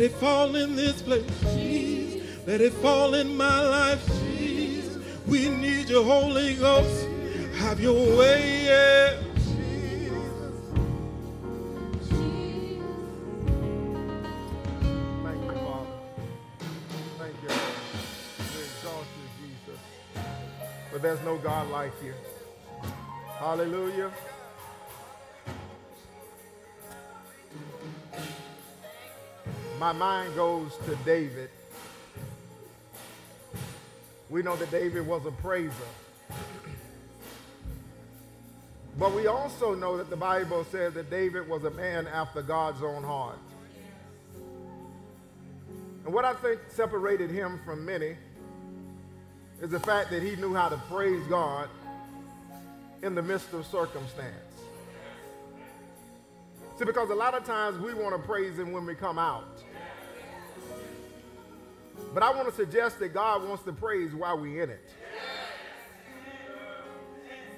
Let it fall in this place, Jesus. Let it fall in my life, Jesus. We need your Holy Ghost. Have your way, yeah. There's no God like you. Hallelujah. My mind goes to David. We know that David was a praiser. But we also know that the Bible says that David was a man after God's own heart. And what I think separated him from many is the fact that he knew how to praise God in the midst of circumstance. See, because a lot of times we want to praise him when we come out. But I want to suggest that God wants to praise while we're in it.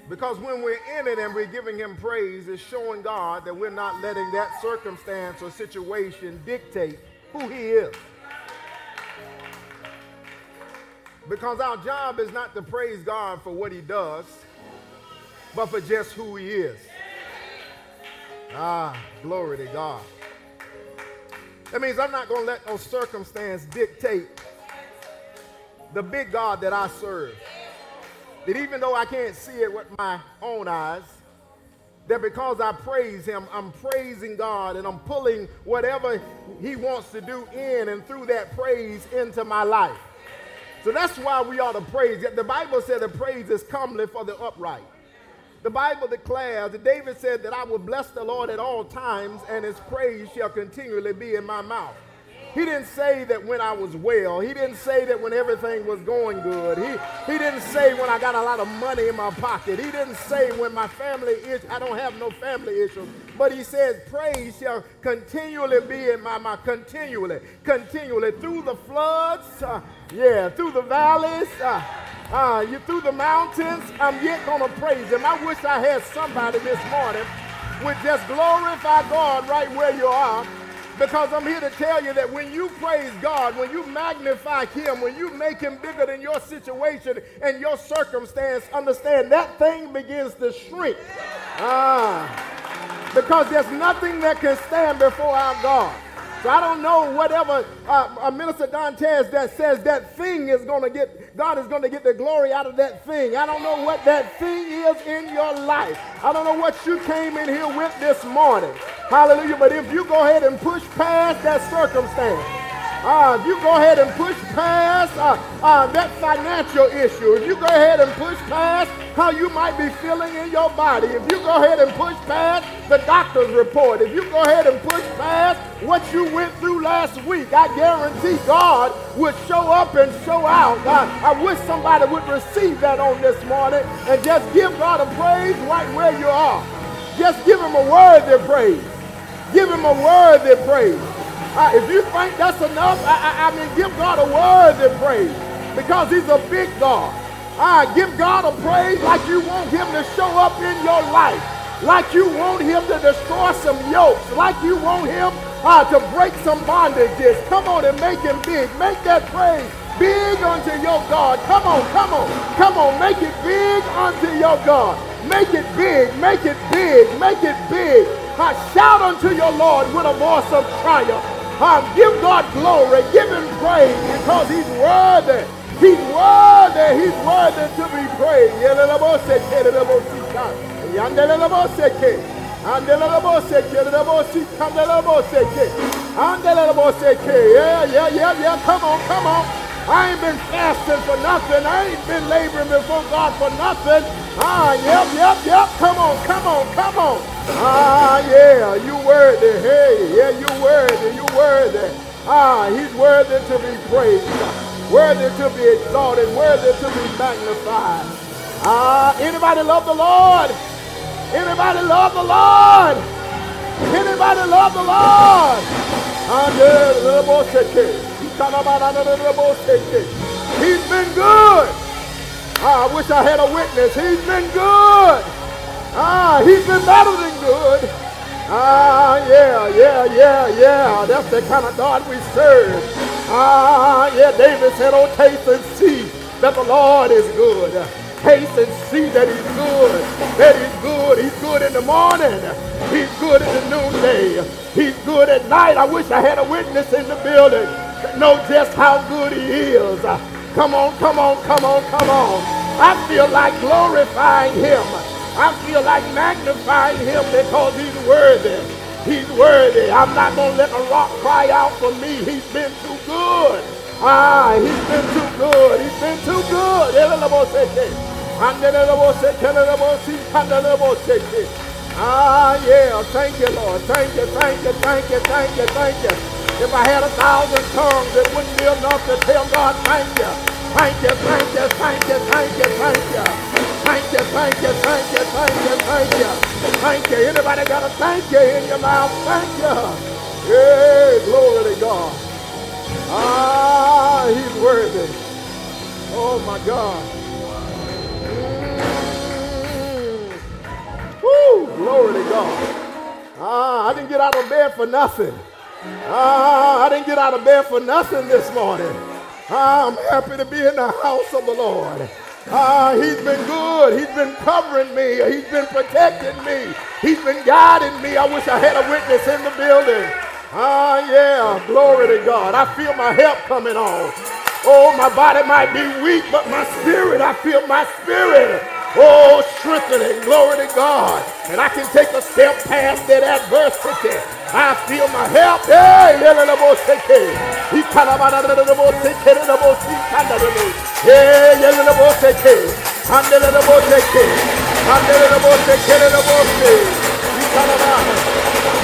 Because when we're in it and we're giving him praise, it's showing God that we're not letting that circumstance or situation dictate who he is. Because our job is not to praise God for what he does, but for just who he is. Ah, glory to God. That means I'm not going to let no circumstance dictate the big God that I serve. That even though I can't see it with my own eyes, that because I praise him, I'm praising God and I'm pulling whatever he wants to do in and through that praise into my life. So that's why we ought to praise. Yet The Bible said the praise is comely for the upright. The Bible declares that David said that I will bless the Lord at all times and his praise shall continually be in my mouth. He didn't say that when I was well. He didn't say that when everything was going good. He, he didn't say when I got a lot of money in my pocket. He didn't say when my family is, I don't have no family issues. But he says, praise shall continually be in my mouth. Continually, continually. Through the floods, uh, yeah, through the valleys, uh, uh, you through the mountains, I'm yet to praise him. I wish I had somebody this morning would just glorify God right where you are because I'm here to tell you that when you praise God, when you magnify Him, when you make Him bigger than your situation and your circumstance, understand that thing begins to shrink. Ah, because there's nothing that can stand before our God. So I don't know whatever uh, Minister Dantes that says that thing is going to get, God is going to get the glory out of that thing. I don't know what that thing is in your life. I don't know what you came in here with this morning. Hallelujah. But if you go ahead and push past that circumstance, uh, if you go ahead and push past uh, uh, that financial issue, if you go ahead and push past how you might be feeling in your body, if you go ahead and push past the doctor's report, if you go ahead and push past what you went through last week, I guarantee God would show up and show out. I wish somebody would receive that on this morning and just give God a praise right where you are. Just give him a worthy praise. Give him a worthy praise. Uh, if you think that's enough, I, I, I, mean, give God a worthy praise because he's a big God. Uh, give God a praise like you want him to show up in your life, like you want him to destroy some yokes, like you want him uh, to break some bondages. Come on and make him big. Make that praise big unto your God. Come on, come on, come on. Make it big unto your God. Make it big, make it big, make it big. Uh, shout unto your Lord with a voice of triumph. Um, give God glory. Give him praise because he's worthy. He's worthy. He's worthy to be praised. Yeah, yeah, yeah, yeah. Come on, come on. I ain't been fasting for nothing. I ain't been laboring before God for nothing. Ah, yep, yep, yep. Come on, come on, come on. Ah, yeah, you worthy. Hey, yeah, you worthy. You worthy. Ah, he's worthy to be praised, worthy to be exalted, worthy to be magnified. Ah, anybody love the Lord? Anybody love the Lord? Anybody love the Lord? He's been good. Ah, I wish I had a witness. He's been good. Ah, he's been better than good. Ah, yeah, yeah, yeah, yeah. That's the kind of God we serve. Ah, yeah, David said, oh, taste and see that the Lord is good. Taste and see that he's good. That he's good. He's good in the morning. He's good in the noonday. He's good at night. I wish I had a witness in the building know just how good he is. Come on, come on, come on, come on. I feel like glorifying him. I feel like magnifying him because he's worthy. He's worthy. I'm not going to let a rock cry out for me. He's been too good. Ah, he's been too good. He's been too good. Ah, yeah. Thank you, Lord. Thank you, thank you, thank you, thank you, thank you. If I had a thousand tongues, it wouldn't be enough to tell God thank you. Thank you, thank you, thank you, thank you, thank you. Thank you, thank you, thank you, thank you, thank you. Thank you. Anybody got a thank you in your mouth? Thank you. Hey, glory to God. Ah, he's worthy. Oh my God. Mm. Woo, glory to God. Ah, I didn't get out of bed for nothing. Ah, I didn't get out of bed for nothing this morning. Ah, I'm happy to be in the house of the Lord. Ah, he's been good. He's been covering me. He's been protecting me. He's been guiding me. I wish I had a witness in the building. Ah, yeah. Glory to God. I feel my help coming on. Oh, my body might be weak, but my spirit, I feel my spirit. Oh, strengthening. Glory to God. And I can take a step past that adversity. I feel my help.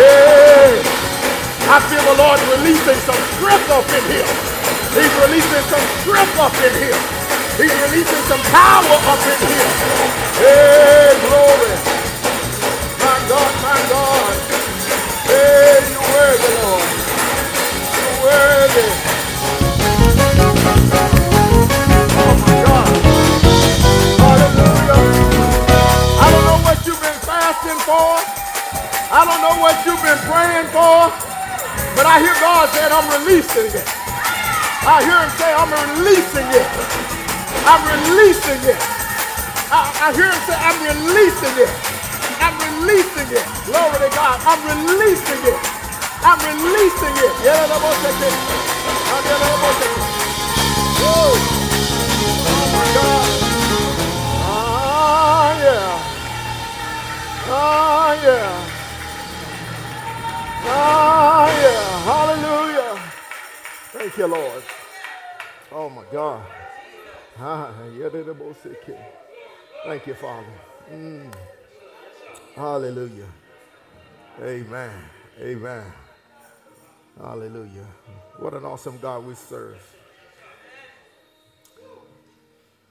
Hey, I feel the Lord releasing some strength up in here. He's releasing some strength up in here. He's releasing some power up in here. Hey, glory. My God, my God. Hey, you're worthy, Lord. You're worthy. Oh, my God. Hallelujah. I don't know what you've been fasting for. I don't know what you've been praying for. But I hear God saying, I'm releasing it. I hear him say, I'm releasing it. I'm releasing it. I, I hear him say, I'm releasing it. I'm releasing it. Glory to God. I'm releasing it. I'm releasing it. Yeah, I'm. Oh my God. Ah, yeah. Ah, yeah. Ah, yeah. Hallelujah. Thank you, Lord. Oh my God. Thank you, Father. Mm. Hallelujah. Amen. Amen. Hallelujah. What an awesome God we serve.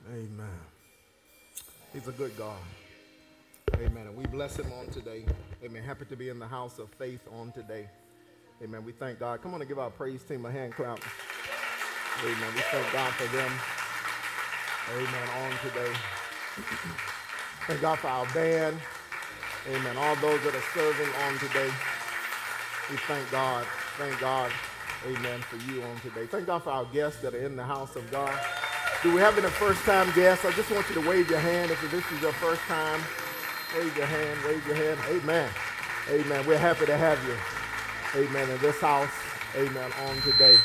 Amen. He's a good God. Amen. And we bless him on today. Amen. Happy to be in the house of faith on today. Amen. We thank God. Come on and give our praise team a hand clap. Amen. We thank God for them. Amen. On today. Thank God for our band. Amen. All those that are serving on today. We thank God. Thank God. Amen. For you on today. Thank God for our guests that are in the house of God. Do we have any first time guests? I just want you to wave your hand if this is your first time. Wave your hand. Wave your hand. Amen. Amen. We're happy to have you. Amen. In this house. Amen. On today.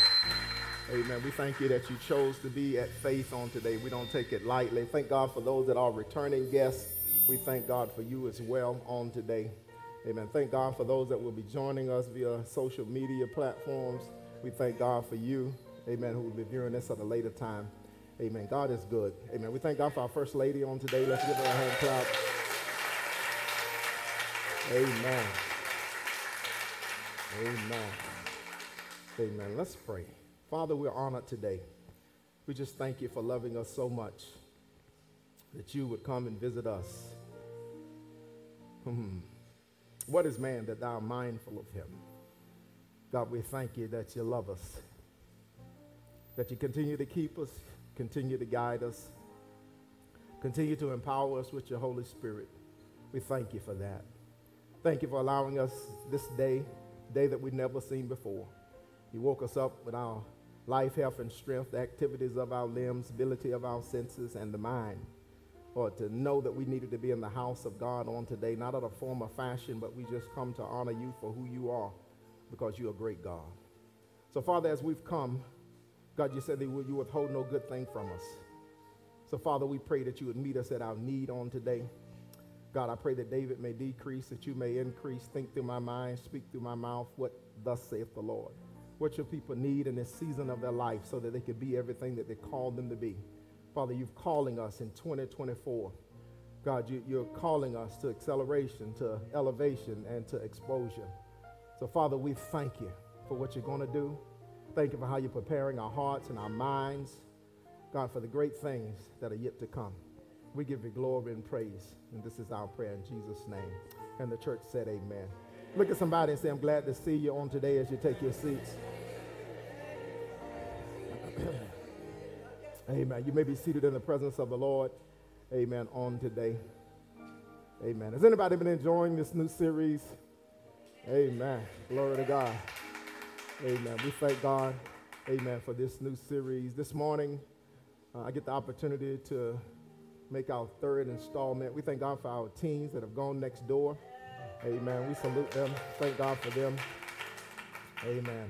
Amen. We thank you that you chose to be at faith on today. We don't take it lightly. Thank God for those that are returning guests. We thank God for you as well on today. Amen. Thank God for those that will be joining us via social media platforms. We thank God for you. Amen. Who will be viewing this at a later time. Amen. God is good. Amen. We thank God for our First Lady on today. Let's give her a hand clap. Amen. Amen. Amen. Let's pray. Father, we're honored today. We just thank you for loving us so much that you would come and visit us. Hmm. What is man that thou art mindful of him? God, we thank you that you love us, that you continue to keep us, continue to guide us, continue to empower us with your Holy Spirit. We thank you for that. Thank you for allowing us this day, day that we've never seen before. You woke us up with our life, health, and strength, the activities of our limbs, ability of our senses, and the mind. Lord, to know that we needed to be in the house of God on today, not out a form or fashion, but we just come to honor you for who you are because you're a great God. So, Father, as we've come, God, you said that you withhold no good thing from us. So, Father, we pray that you would meet us at our need on today. God, I pray that David may decrease, that you may increase. Think through my mind, speak through my mouth what thus saith the Lord. What your people need in this season of their life so that they could be everything that they called them to be. Father, you're calling us in 2024. God, you, you're calling us to acceleration, to elevation, and to exposure. So, Father, we thank you for what you're going to do. Thank you for how you're preparing our hearts and our minds, God, for the great things that are yet to come. We give you glory and praise. And this is our prayer in Jesus' name. And the church said, Amen. Look at somebody and say, I'm glad to see you on today as you take your seats. Amen. You may be seated in the presence of the Lord. Amen. On today. Amen. Has anybody been enjoying this new series? Amen. Glory to God. Amen. We thank God. Amen. For this new series. This morning, uh, I get the opportunity to make our third installment. We thank God for our teens that have gone next door. Amen. We salute them. Thank God for them. Amen.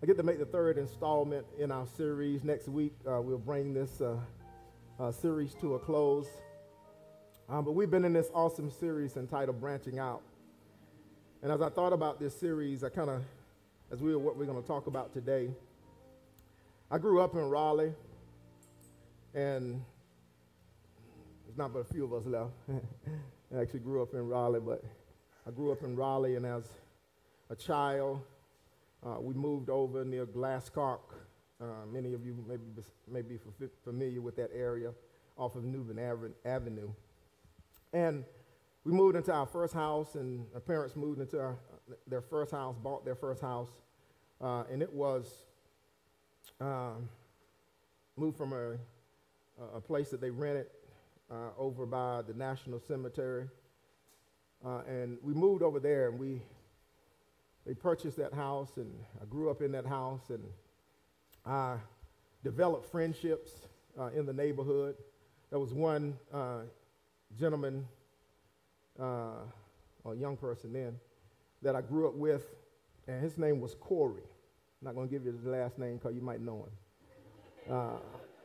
I get to make the third installment in our series. Next week, uh, we'll bring this uh, uh, series to a close. Um, but we've been in this awesome series entitled Branching Out. And as I thought about this series, I kind of, as we are what we're going to talk about today, I grew up in Raleigh, and there's not but a few of us left. I actually grew up in Raleigh, but I grew up in Raleigh, and as a child, uh, we moved over near Glascock. Uh, many of you may be, may be familiar with that area off of New Bern Avenue. And we moved into our first house, and our parents moved into our, their first house, bought their first house. Uh, and it was um, moved from a, a place that they rented uh, over by the National Cemetery. Uh, and we moved over there, and we they purchased that house, and I grew up in that house, and I developed friendships uh, in the neighborhood. There was one uh, gentleman, uh, or young person then, that I grew up with, and his name was Corey. I'm not going to give you his last name because you might know him. Uh,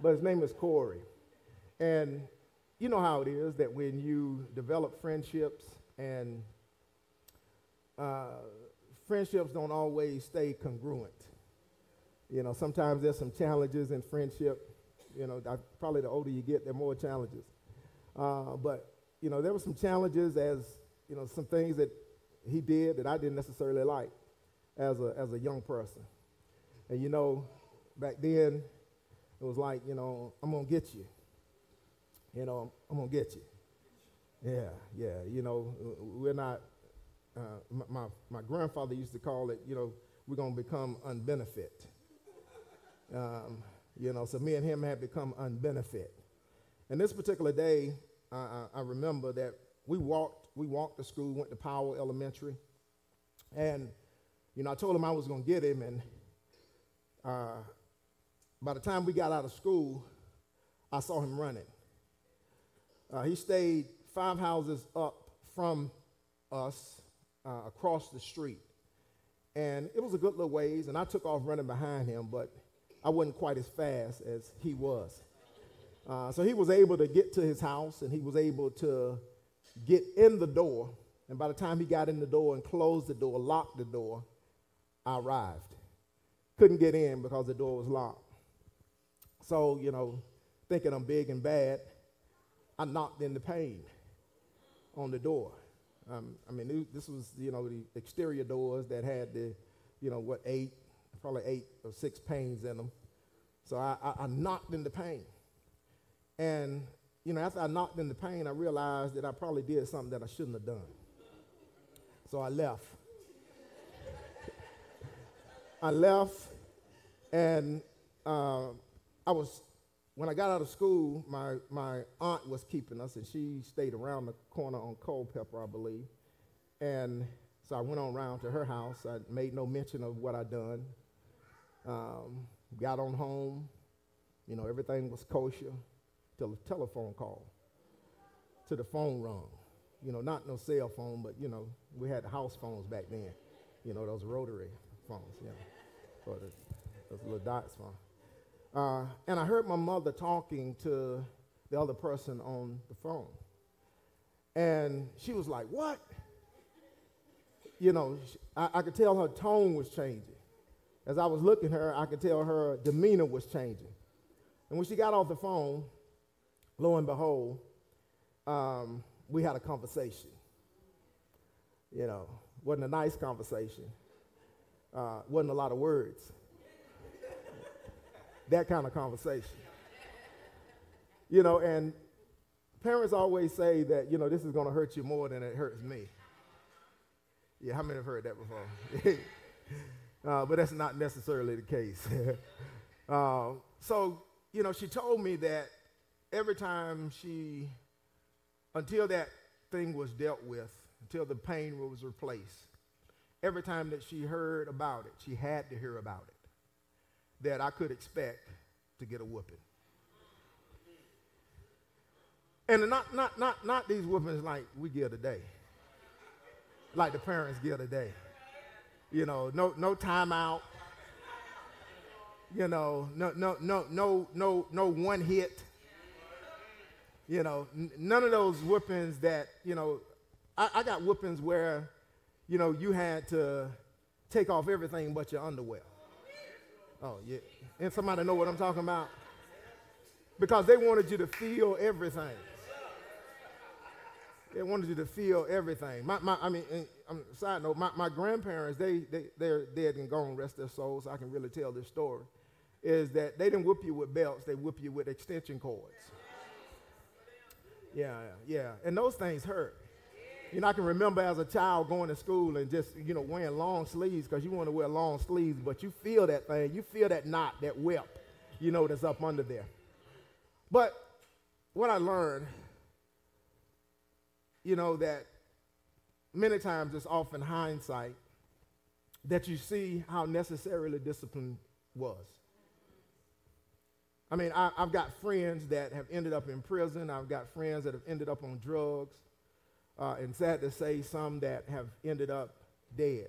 but his name is Corey. And you know how it is that when you develop friendships and uh, friendships don't always stay congruent. You know, sometimes there's some challenges in friendship. You know, I, probably the older you get, there are more challenges. Uh, but, you know, there were some challenges as, you know, some things that he did that I didn't necessarily like as a, as a young person. And, you know, back then, it was like, you know, I'm going to get you. You know, I'm, I'm going to get you. Yeah, yeah. You know, we're not uh, my, my grandfather used to call it, you know, we're going to become unbenefit. Um, you know, so me and him had become unbenefit. And this particular day, I, I remember that we walked, we walked to school, went to Powell Elementary, and you know, I told him I was going to get him, and uh, by the time we got out of school, I saw him running. Uh, he stayed five houses up from us uh, across the street. And it was a good little ways, and I took off running behind him, but I wasn't quite as fast as he was. Uh, so he was able to get to his house, and he was able to get in the door. And by the time he got in the door and closed the door, locked the door, I arrived. Couldn't get in because the door was locked. So, you know, thinking I'm big and bad, I knocked in the pane on the door. Um, I mean, this was, you know, the exterior doors that had the, you know, what, eight, probably eight or six panes in them. So I, I, I knocked in the pane. And, you know, after I knocked in the pane, I realized that I probably did something that I shouldn't have done. So I left. I left, and uh, I was when I got out of school, my, my aunt was keeping us, and she stayed around the corner on Culpeper, I believe. And so I went on around to her house. I made no mention of what I'd done. Um, got on home. You know, everything was kosher till a telephone call. To the phone rung. You know, not no cell phone, but, you know, we had house phones back then. You know, those rotary phones, you know, or the, those little dots phone. Uh, and I heard my mother talking to the other person on the phone. And she was like, What? You know, I, I could tell her tone was changing. As I was looking at her, I could tell her demeanor was changing. And when she got off the phone, lo and behold, um, we had a conversation. You know, wasn't a nice conversation. Uh, wasn't a lot of words. That kind of conversation. You know, and parents always say that, you know, this is going to hurt you more than it hurts me. Yeah, how many have heard that before? uh, but that's not necessarily the case. uh, so, you know, she told me that every time she, until that thing was dealt with, until the pain was replaced, every time that she heard about it, she had to hear about it, that I could expect to get a whooping. And not, not, not, not these whoopings like we give today, like the parents give today. You know, no, no timeout. You know, no, no, no, no, no, no one hit. You know, n- none of those whoopings that, you know, I, I got whoopings where, you know, you had to take off everything but your underwear. Oh, yeah. And somebody know what I'm talking about? Because they wanted you to feel everything. They wanted you to feel everything. My, my, I mean, um, side note, my, my grandparents, they, they, they're dead and gone, rest their souls, so I can really tell this story, is that they didn't whip you with belts, they whip you with extension cords. Yeah, yeah, and those things hurt. You know, I can remember as a child going to school and just, you know, wearing long sleeves because you want to wear long sleeves, but you feel that thing. You feel that knot, that whip, you know, that's up under there. But what I learned you know, that many times it's often hindsight that you see how necessarily discipline was. I mean, I, have got friends that have ended up in prison. I've got friends that have ended up on drugs. Uh, and sad to say, some that have ended up dead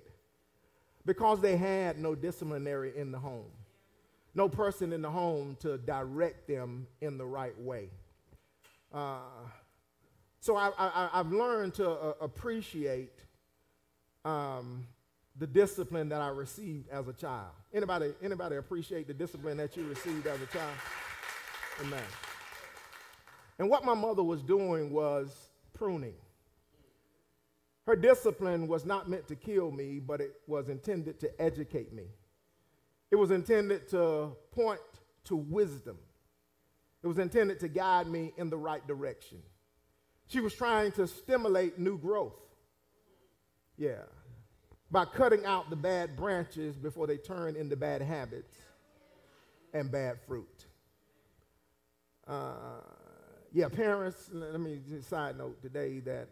because they had no disciplinary in the home, no person in the home to direct them in the right way. Uh, so I, have learned to uh, appreciate um, the discipline that I received as a child. Anybody, anybody appreciate the discipline that you received as a child? Amen. And what my mother was doing was pruning. Her discipline was not meant to kill me, but it was intended to educate me. It was intended to point to wisdom. It was intended to guide me in the right direction. She was trying to stimulate new growth. Yeah. By cutting out the bad branches before they turn into bad habits and bad fruit. Uh, yeah, parents, let me just side note today that,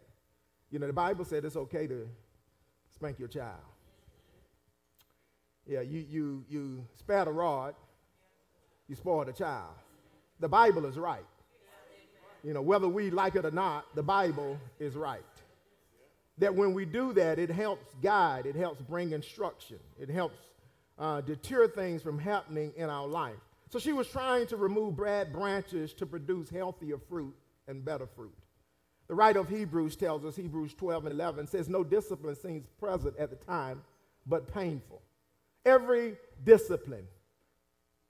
you know, the Bible said it's okay to spank your child. Yeah, you, you, you spare the rod, you spoil the child. The Bible is right. You know, whether we like it or not, the Bible is right. That when we do that, it helps guide, it helps bring instruction, it helps uh, deter things from happening in our life. So she was trying to remove bad branches to produce healthier fruit and better fruit. The writer of Hebrews tells us, Hebrews 12 and 11 says, No discipline seems present at the time, but painful. Every discipline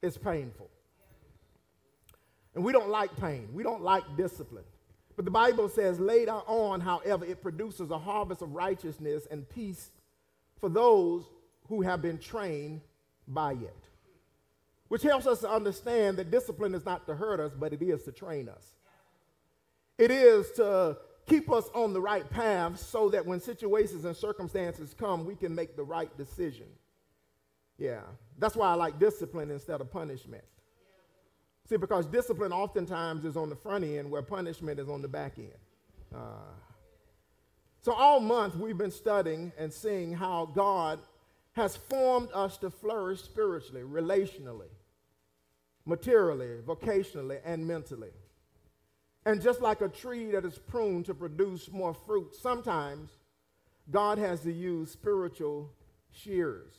is painful. And we don't like pain, we don't like discipline. But the Bible says, later on, however, it produces a harvest of righteousness and peace for those who have been trained by it. Which helps us to understand that discipline is not to hurt us, but it is to train us. It is to keep us on the right path so that when situations and circumstances come, we can make the right decision. Yeah, that's why I like discipline instead of punishment. See, because discipline oftentimes is on the front end where punishment is on the back end. Uh, So, all month we've been studying and seeing how God has formed us to flourish spiritually, relationally, materially, vocationally, and mentally. And just like a tree that is pruned to produce more fruit, sometimes God has to use spiritual shears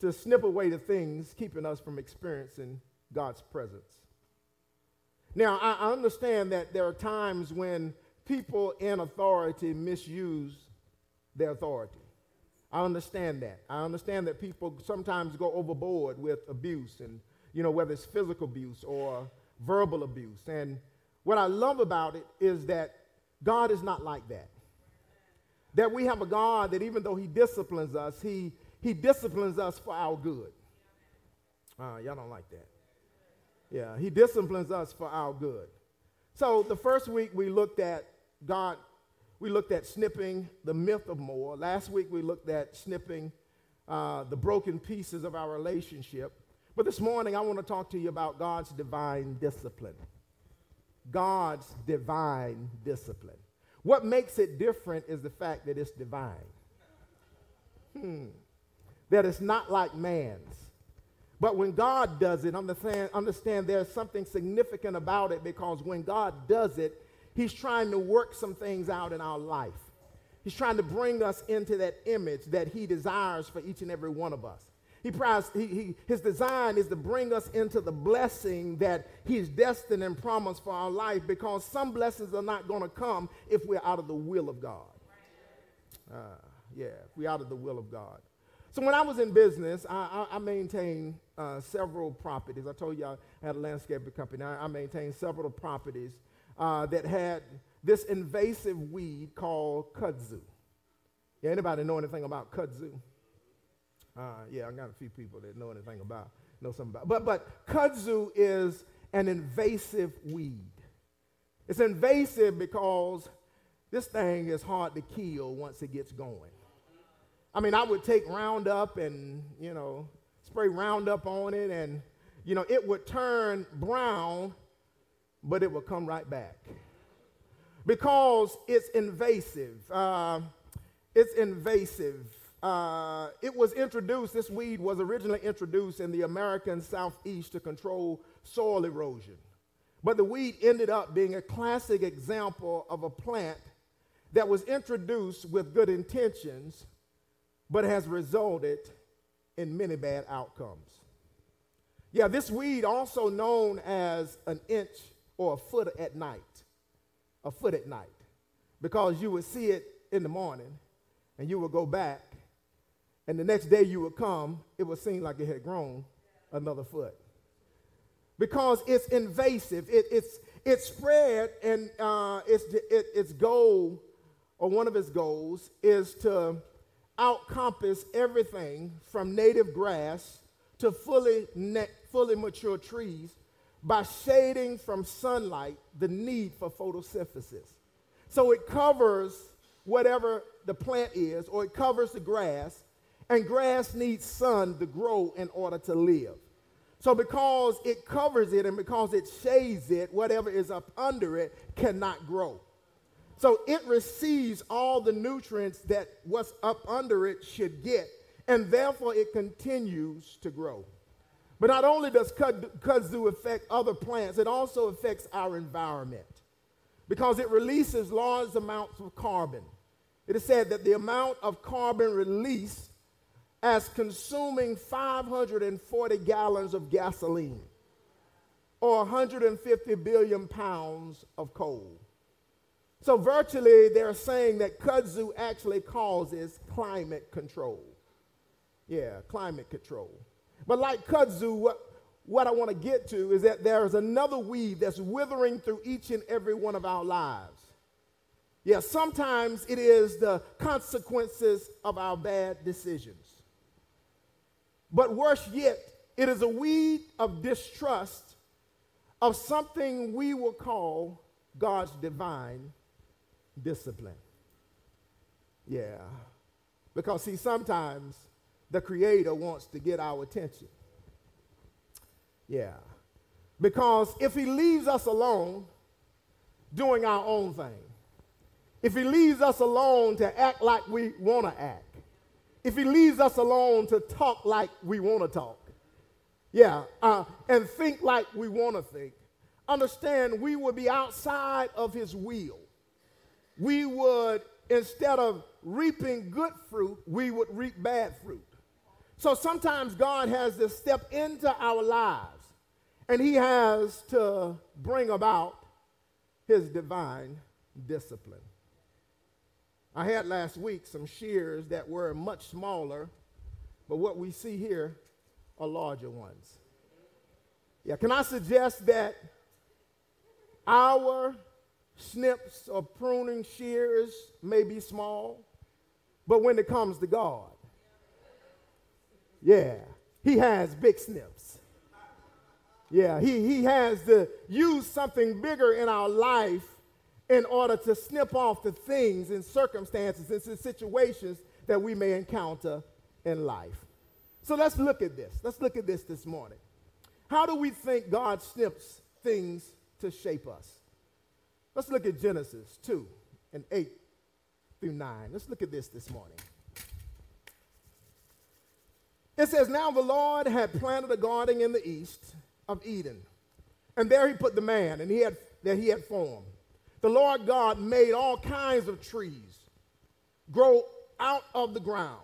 to snip away the things keeping us from experiencing God's presence. Now, I understand that there are times when people in authority misuse their authority. I understand that. I understand that people sometimes go overboard with abuse and, you know, whether it's physical abuse or verbal abuse. And what I love about it is that God is not like that. That we have a God that even though he disciplines us, he, he disciplines us for our good. Uh, y'all don't like that. Yeah, he disciplines us for our good. So the first week we looked at God, we looked at snipping the myth of more. Last week we looked at snipping uh, the broken pieces of our relationship. But this morning I want to talk to you about God's divine discipline. God's divine discipline. What makes it different is the fact that it's divine. Hmm. That it's not like man's. But when God does it, understand, understand there's something significant about it because when God does it, He's trying to work some things out in our life. He's trying to bring us into that image that He desires for each and every one of us. He, prides, he, he, his design is to bring us into the blessing that He's destined and promised for our life because some blessings are not going to come if we're out of the will of God. Uh, yeah, if we're out of the will of God. So when I was in business, I, I, I maintained uh, several properties. I told you I had a landscaping company. I, I maintained several properties uh, that had this invasive weed called kudzu. Yeah, anybody know anything about kudzu? Uh, yeah, I got a few people that know anything about, know something about. But but kudzu is an invasive weed. It's invasive because this thing is hard to kill once it gets going. I mean, I would take Roundup and you know spray Roundup on it, and you know it would turn brown but it will come right back. Because it's invasive. Uh, it's invasive. Uh, it was introduced, this weed was originally introduced in the American Southeast to control soil erosion. But the weed ended up being a classic example of a plant that was introduced with good intentions, but has resulted in many bad outcomes. Yeah, this weed, also known as an inch or a foot at night. A foot at night. Because you would see it in the morning and you would go back, and the next day you would come, it would seem like it had grown another foot. Because it's invasive, it, it's, it's spread, and uh, its, it, its goal, or one of its goals, is to outcompass everything from native grass to fully, ne- fully mature trees by shading from sunlight the need for photosynthesis. So it covers whatever the plant is, or it covers the grass, and grass needs sun to grow in order to live. So, because it covers it and because it shades it, whatever is up under it cannot grow. So, it receives all the nutrients that what's up under it should get, and therefore it continues to grow. But not only does kudzu affect other plants, it also affects our environment because it releases large amounts of carbon. It is said that the amount of carbon released as consuming 540 gallons of gasoline or 150 billion pounds of coal. So, virtually, they're saying that kudzu actually causes climate control. Yeah, climate control. But like kudzu, what, what I want to get to is that there is another weed that's withering through each and every one of our lives. Yeah, sometimes it is the consequences of our bad decisions. But worse yet, it is a weed of distrust of something we will call God's divine discipline. Yeah. Because, see, sometimes the Creator wants to get our attention. Yeah. Because if He leaves us alone doing our own thing, if he leaves us alone to act like we want to act, if he leaves us alone to talk like we want to talk, yeah, uh, and think like we want to think, understand we would be outside of his will. We would, instead of reaping good fruit, we would reap bad fruit. So sometimes God has to step into our lives and he has to bring about his divine discipline. I had last week some shears that were much smaller, but what we see here are larger ones. Yeah, can I suggest that our snips or pruning shears may be small, but when it comes to God, yeah, He has big snips. Yeah, he, he has to use something bigger in our life in order to snip off the things and circumstances and situations that we may encounter in life. So let's look at this. Let's look at this this morning. How do we think God snips things to shape us? Let's look at Genesis 2 and 8 through 9. Let's look at this this morning. It says, Now the Lord had planted a garden in the east of Eden, and there he put the man and he had, that he had formed. The Lord God made all kinds of trees grow out of the ground,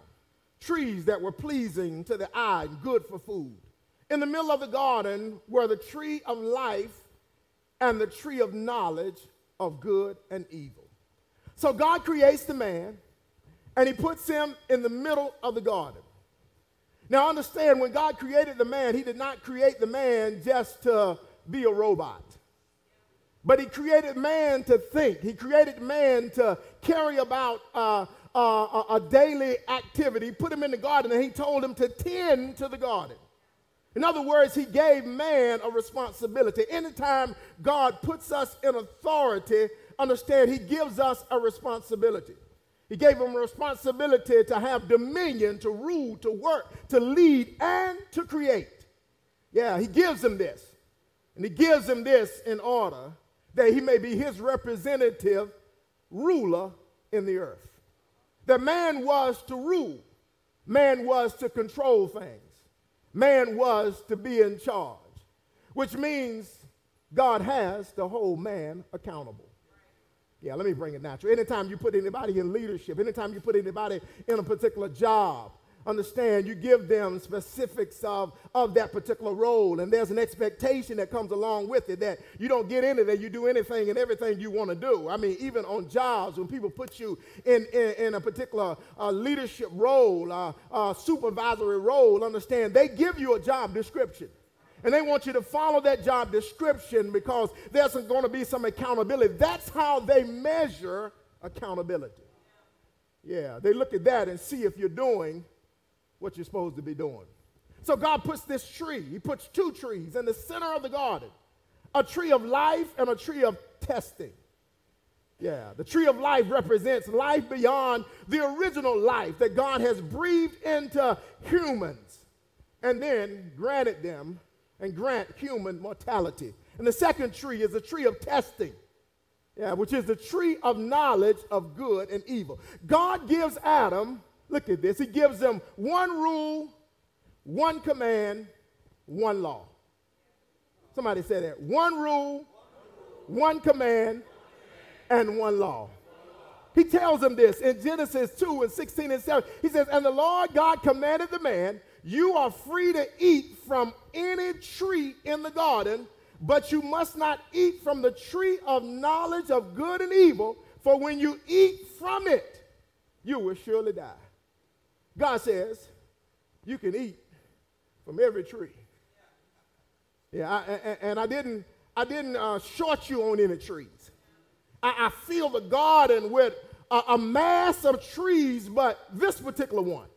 trees that were pleasing to the eye and good for food. In the middle of the garden were the tree of life and the tree of knowledge of good and evil. So God creates the man and he puts him in the middle of the garden. Now understand, when God created the man, he did not create the man just to be a robot. But he created man to think. He created man to carry about uh, uh, a daily activity, He put him in the garden, and he told him to tend to the garden. In other words, he gave man a responsibility. Anytime God puts us in authority, understand he gives us a responsibility. He gave him a responsibility to have dominion, to rule, to work, to lead, and to create. Yeah, he gives him this. And he gives him this in order that he may be his representative ruler in the earth. That man was to rule, man was to control things, man was to be in charge, which means God has to hold man accountable. Yeah, let me bring it natural. Anytime you put anybody in leadership, anytime you put anybody in a particular job, understand you give them specifics of, of that particular role and there's an expectation that comes along with it that you don't get into that you do anything and everything you want to do i mean even on jobs when people put you in, in, in a particular uh, leadership role uh, uh, supervisory role understand they give you a job description and they want you to follow that job description because there's going to be some accountability. That's how they measure accountability. Yeah, they look at that and see if you're doing what you're supposed to be doing. So God puts this tree, He puts two trees in the center of the garden a tree of life and a tree of testing. Yeah, the tree of life represents life beyond the original life that God has breathed into humans and then granted them and grant human mortality. And the second tree is a tree of testing, yeah, which is the tree of knowledge of good and evil. God gives Adam, look at this, he gives them one rule, one command, one law. Somebody said that. One rule, one command, and one law. He tells them this in Genesis 2 and 16 and 7. He says, And the Lord God commanded the man, You are free to eat from any tree in the garden, but you must not eat from the tree of knowledge of good and evil, for when you eat from it, you will surely die. God says, You can eat from every tree. Yeah, I, and, I didn't, I didn't uh, short you on any trees. I, I fill the garden with a, a mass of trees, but this particular one.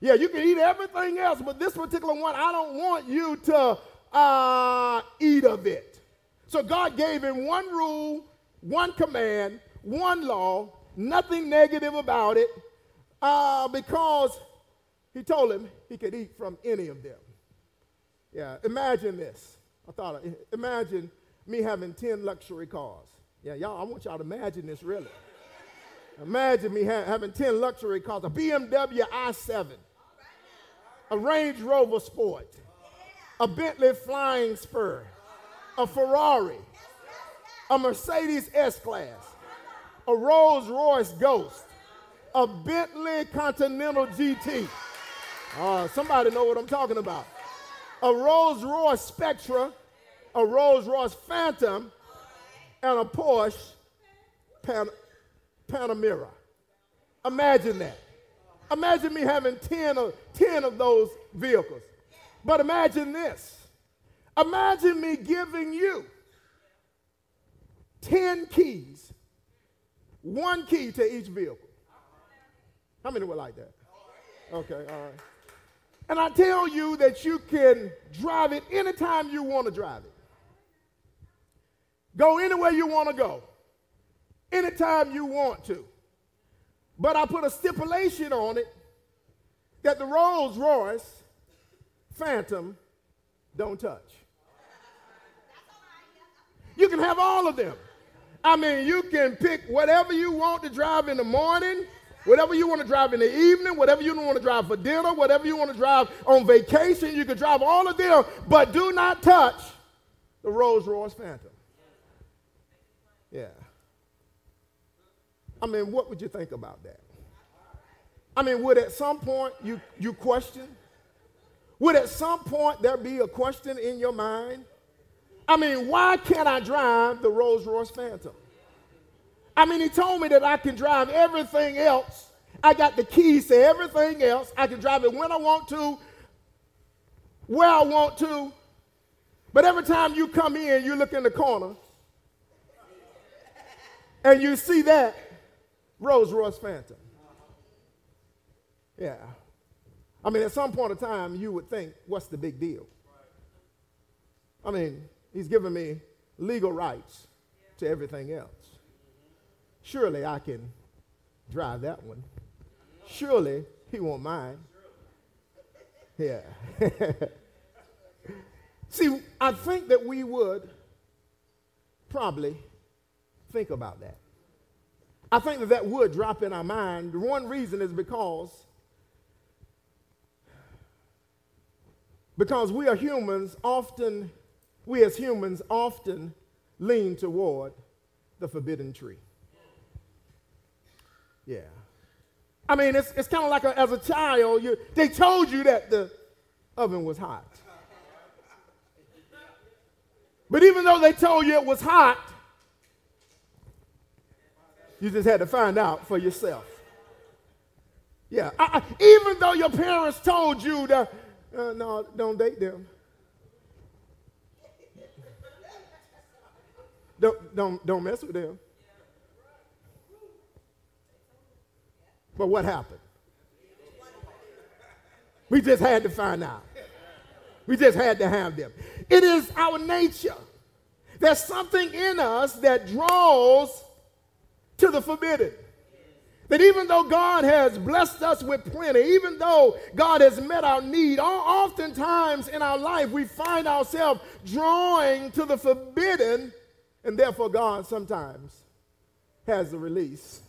Yeah, you can eat everything else, but this particular one, I don't want you to uh, eat of it. So God gave him one rule, one command, one law, nothing negative about it, uh, because he told him he could eat from any of them. Yeah, imagine this. I thought, imagine me having 10 luxury cars. Yeah, y'all, I want y'all to imagine this really. Imagine me ha- having 10 luxury cars, a BMW i7, a Range Rover Sport, a Bentley Flying Spur, a Ferrari, a Mercedes S-Class, a Rolls Royce Ghost, a Bentley Continental GT. Uh, somebody know what I'm talking about. A Rolls Royce Spectra, a Rolls Royce Phantom, and a Porsche Pan- Panamera. Imagine that. Imagine me having 10 of, 10 of those vehicles. But imagine this. Imagine me giving you 10 keys, one key to each vehicle. How many were like that? Okay, all right. And I tell you that you can drive it anytime you want to drive it. Go anywhere you want to go, anytime you want to. But I put a stipulation on it that the Rolls Royce Phantom don't touch. You can have all of them. I mean, you can pick whatever you want to drive in the morning, whatever you want to drive in the evening, whatever you want to drive for dinner, whatever you want to drive on vacation. You can drive all of them, but do not touch the Rolls Royce Phantom. Yeah. I mean, what would you think about that? I mean, would at some point you, you question? Would at some point there be a question in your mind? I mean, why can't I drive the Rolls Royce Phantom? I mean, he told me that I can drive everything else. I got the keys to everything else. I can drive it when I want to, where I want to. But every time you come in, you look in the corner and you see that Rolls Royce Phantom. Yeah. I mean, at some point in time, you would think, what's the big deal? I mean, he's given me legal rights to everything else. Surely I can drive that one. Surely he won't mind. Yeah. See, I think that we would probably think about that. I think that that would drop in our mind. One reason is because because we are humans often we as humans often lean toward the forbidden tree. Yeah. I mean, it's, it's kind of like a, as a child, you, they told you that the oven was hot. But even though they told you it was hot, you just had to find out for yourself. Yeah. I, I, even though your parents told you that, uh, no, don't date them. Don't, don't, don't mess with them. But what happened? We just had to find out. We just had to have them. It is our nature. There's something in us that draws to the forbidden. That even though God has blessed us with plenty, even though God has met our need, oftentimes in our life we find ourselves drawing to the forbidden, and therefore God sometimes has to release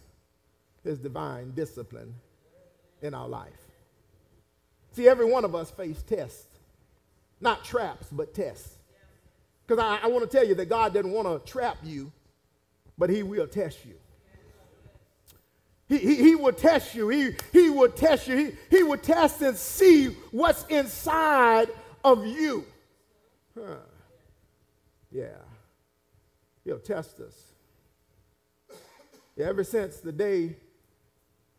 his divine discipline in our life. See, every one of us face tests, not traps, but tests. Because I, I want to tell you that God doesn't want to trap you, but he will test you. He, he, he will test you. He, he will test you. He, he will test and see what's inside of you. Huh. Yeah. He'll test us. Yeah, ever since the day,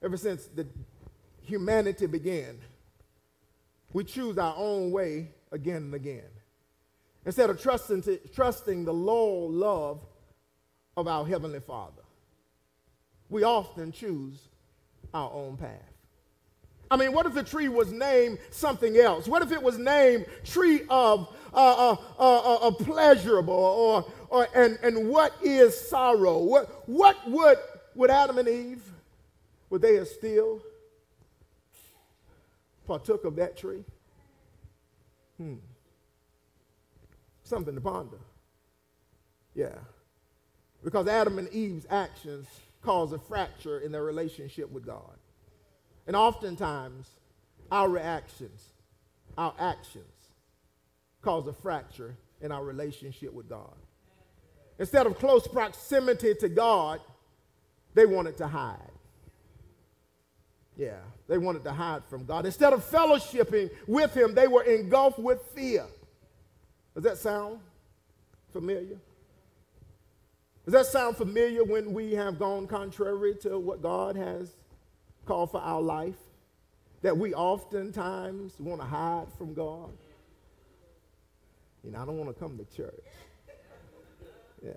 ever since the humanity began, we choose our own way again and again. Instead of trusting, to, trusting the loyal love of our Heavenly Father we often choose our own path. I mean, what if the tree was named something else? What if it was named tree of uh, uh, uh, uh, pleasurable or, or and, and what is sorrow? What, what would, would Adam and Eve, would they have still partook of that tree? Hmm. Something to ponder. Yeah. Because Adam and Eve's actions cause a fracture in their relationship with God. And oftentimes, our reactions, our actions, cause a fracture in our relationship with God. Instead of close proximity to God, they wanted to hide. Yeah, they wanted to hide from God. Instead of fellowshipping with Him, they were engulfed with fear. Does that sound familiar? Does that sound familiar when we have gone contrary to what God has called for our life? That we oftentimes want to hide from God? You know, I don't want to come to church. Yeah.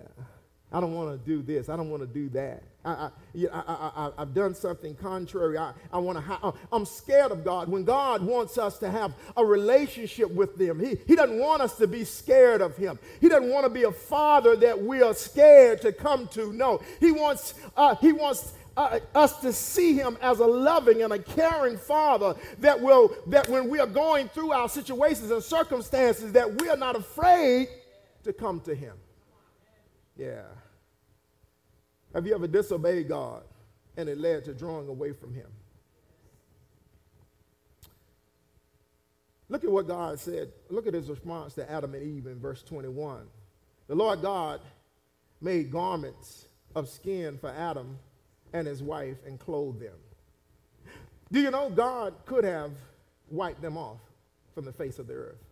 I don't want to do this. I don't want to do that. I, I, I, have done something contrary. I, I want to. Ha- I'm scared of God. When God wants us to have a relationship with Him, he, he doesn't want us to be scared of Him. He doesn't want to be a father that we are scared to come to. No, He wants. Uh, he wants uh, us to see him as a loving and a caring father that will that when we are going through our situations and circumstances that we are not afraid to come to him yeah have you ever disobeyed God and it led to drawing away from Him? Look at what God said. Look at his response to Adam and Eve in verse 21. The Lord God made garments of skin for Adam and his wife and clothed them. Do you know God could have wiped them off from the face of the earth?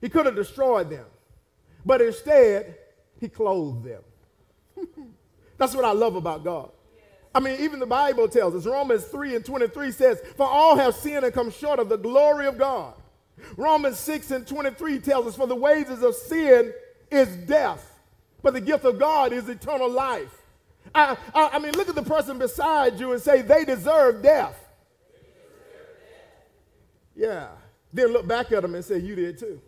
He could have destroyed them, but instead, He clothed them. That's what I love about God. I mean, even the Bible tells us, Romans 3 and 23 says, For all have sinned and come short of the glory of God. Romans 6 and 23 tells us, For the wages of sin is death, but the gift of God is eternal life. I, I, I mean, look at the person beside you and say, They deserve death. Yeah. Then look back at them and say, You did too.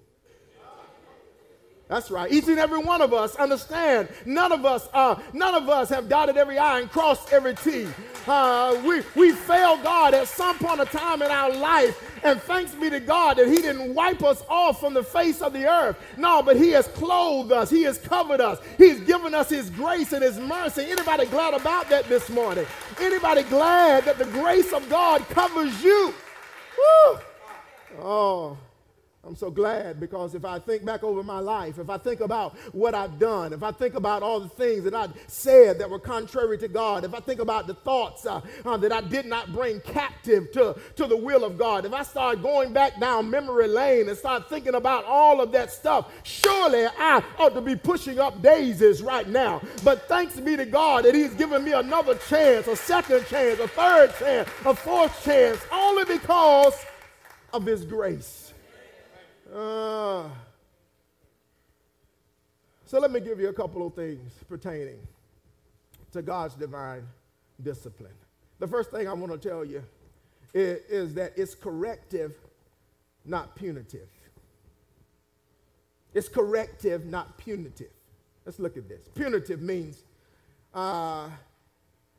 That's right. Each and every one of us understand. None of us, uh, none of us have dotted every I and crossed every T. Uh, we we failed God at some point of time in our life, and thanks be to God that He didn't wipe us off from the face of the earth. No, but He has clothed us. He has covered us. He's given us His grace and His mercy. Anybody glad about that this morning? Anybody glad that the grace of God covers you? Woo! Oh. I'm so glad because if I think back over my life, if I think about what I've done, if I think about all the things that I said that were contrary to God, if I think about the thoughts uh, uh, that I did not bring captive to, to the will of God, if I start going back down memory lane and start thinking about all of that stuff, surely I ought to be pushing up daisies right now. But thanks be to God that He's given me another chance, a second chance, a third chance, a fourth chance, only because of His grace. Uh, so let me give you a couple of things pertaining to God's divine discipline. The first thing I want to tell you is, is that it's corrective, not punitive. It's corrective, not punitive. Let's look at this. Punitive means uh,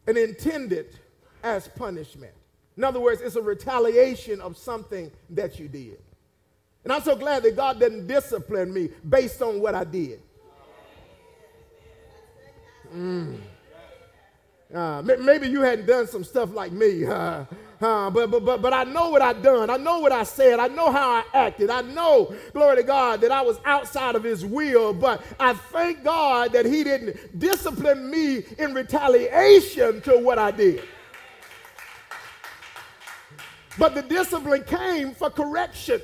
an intended as punishment. In other words, it's a retaliation of something that you did. And I'm so glad that God didn't discipline me based on what I did. Mm. Uh, maybe you hadn't done some stuff like me, uh, but, but, but, but I know what I done. I know what I said. I know how I acted. I know, glory to God, that I was outside of His will. But I thank God that He didn't discipline me in retaliation to what I did. But the discipline came for correction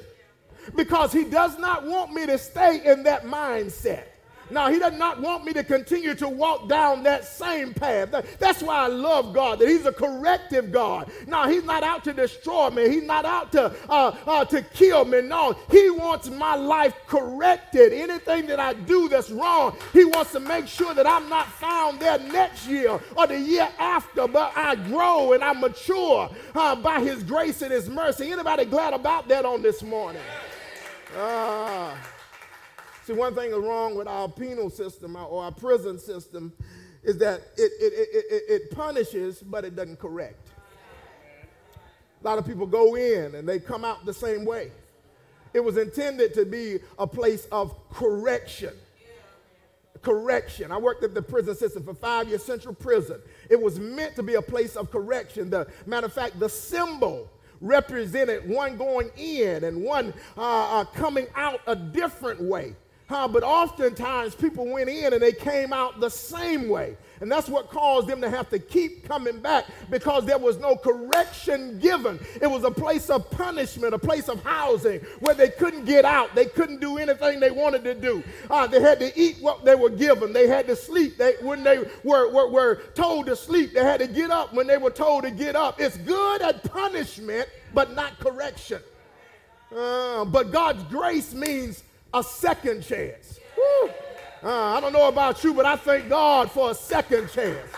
because he does not want me to stay in that mindset. Now, he does not want me to continue to walk down that same path. That's why I love God, that he's a corrective God. Now, he's not out to destroy me. He's not out to, uh, uh, to kill me. No, he wants my life corrected. Anything that I do that's wrong, he wants to make sure that I'm not found there next year or the year after, but I grow and I mature uh, by his grace and his mercy. Anybody glad about that on this morning? Ah. See, one thing is wrong with our penal system or our prison system is that it, it, it, it, it punishes, but it doesn't correct. A lot of people go in and they come out the same way. It was intended to be a place of correction. correction. I worked at the prison system for five years, Central Prison. It was meant to be a place of correction. The matter of fact, the symbol represented one going in and one uh, uh, coming out a different way. But oftentimes people went in and they came out the same way. And that's what caused them to have to keep coming back because there was no correction given. It was a place of punishment, a place of housing where they couldn't get out. They couldn't do anything they wanted to do. Uh, they had to eat what they were given. They had to sleep they, when they were, were, were told to sleep. They had to get up when they were told to get up. It's good at punishment, but not correction. Uh, but God's grace means a second chance. Uh, I don't know about you, but I thank God for a second chance.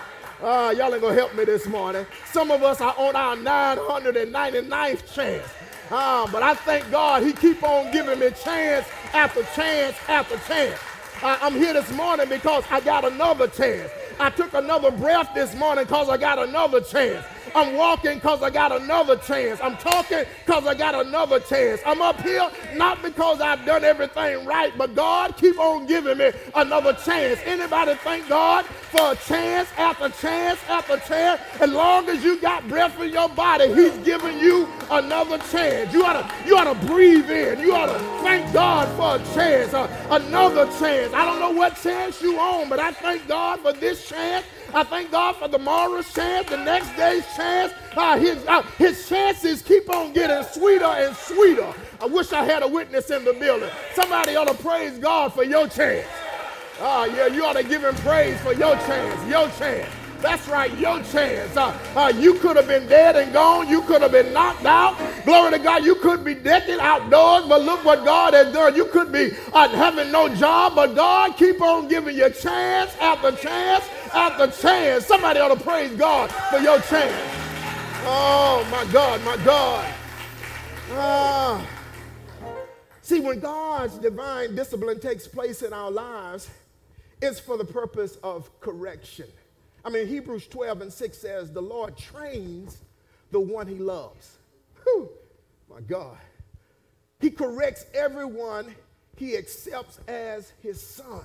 Uh, y'all ain't gonna help me this morning. Some of us are on our 999th chance. Uh, but I thank God he keep on giving me chance after chance after chance. I'm here this morning because I got another chance. I took another breath this morning because I got another chance. I'm walking because I got another chance. I'm talking because I got another chance. I'm up here not because I've done everything right, but God keep on giving me another chance. Anybody thank God for a chance after chance after chance? As long as you got breath in your body, He's giving you another chance. You ought to, you ought to breathe in. You ought to thank God for a chance, uh, another chance. I don't know what chance you on, but I thank God for this chance I thank God for tomorrow's chance, the next day's chance. Uh, his, uh, his chances keep on getting sweeter and sweeter. I wish I had a witness in the building. Somebody ought to praise God for your chance. Ah, uh, yeah, you ought to give him praise for your chance, your chance. That's right, your chance. Uh, uh, you could have been dead and gone. You could have been knocked out. Glory to God. You could be naked outdoors, but look what God has done. You could be uh, having no job, but God keep on giving you chance after chance after chance. Somebody ought to praise God for your chance. Oh, my God, my God. Ah. See, when God's divine discipline takes place in our lives, it's for the purpose of correction. I mean, Hebrews 12 and 6 says, The Lord trains the one he loves. Whew, my God. He corrects everyone he accepts as his son.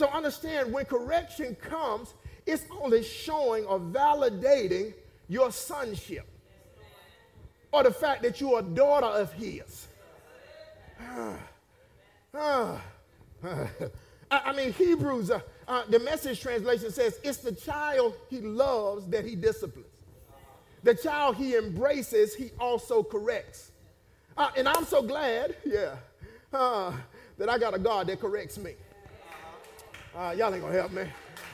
So understand when correction comes, it's only showing or validating your sonship or the fact that you're a daughter of his. I mean, Hebrews, uh, uh, the message translation says, it's the child he loves that he disciplines. The child he embraces, he also corrects. Uh, and I'm so glad, yeah, uh, that I got a God that corrects me. Uh, y'all ain't gonna help me.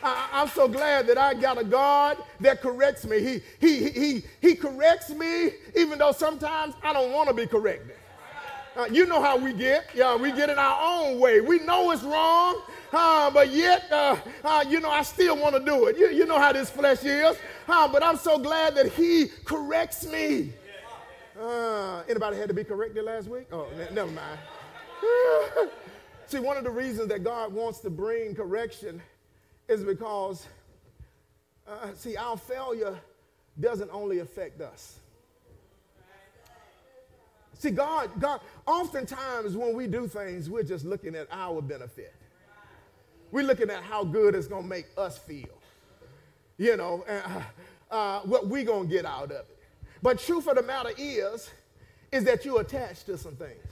I, am so glad that I got a God that corrects me. He, he, he, he corrects me even though sometimes I don't want to be corrected. Uh, you know how we get. Yeah, we get in our own way. We know it's wrong, uh, but yet, uh, uh you know, I still want to do it. You, you know how this flesh is. Uh, but I'm so glad that He corrects me. Uh, anybody had to be corrected last week? Oh, never mind. See, one of the reasons that God wants to bring correction is because, see, our failure doesn't only affect us. See, God, God, oftentimes when we do things, we're just looking at our benefit. We're looking at how good it's going to make us feel. You know, uh, uh, what we're going to get out of it. But truth of the matter is, is that you're attached to some things.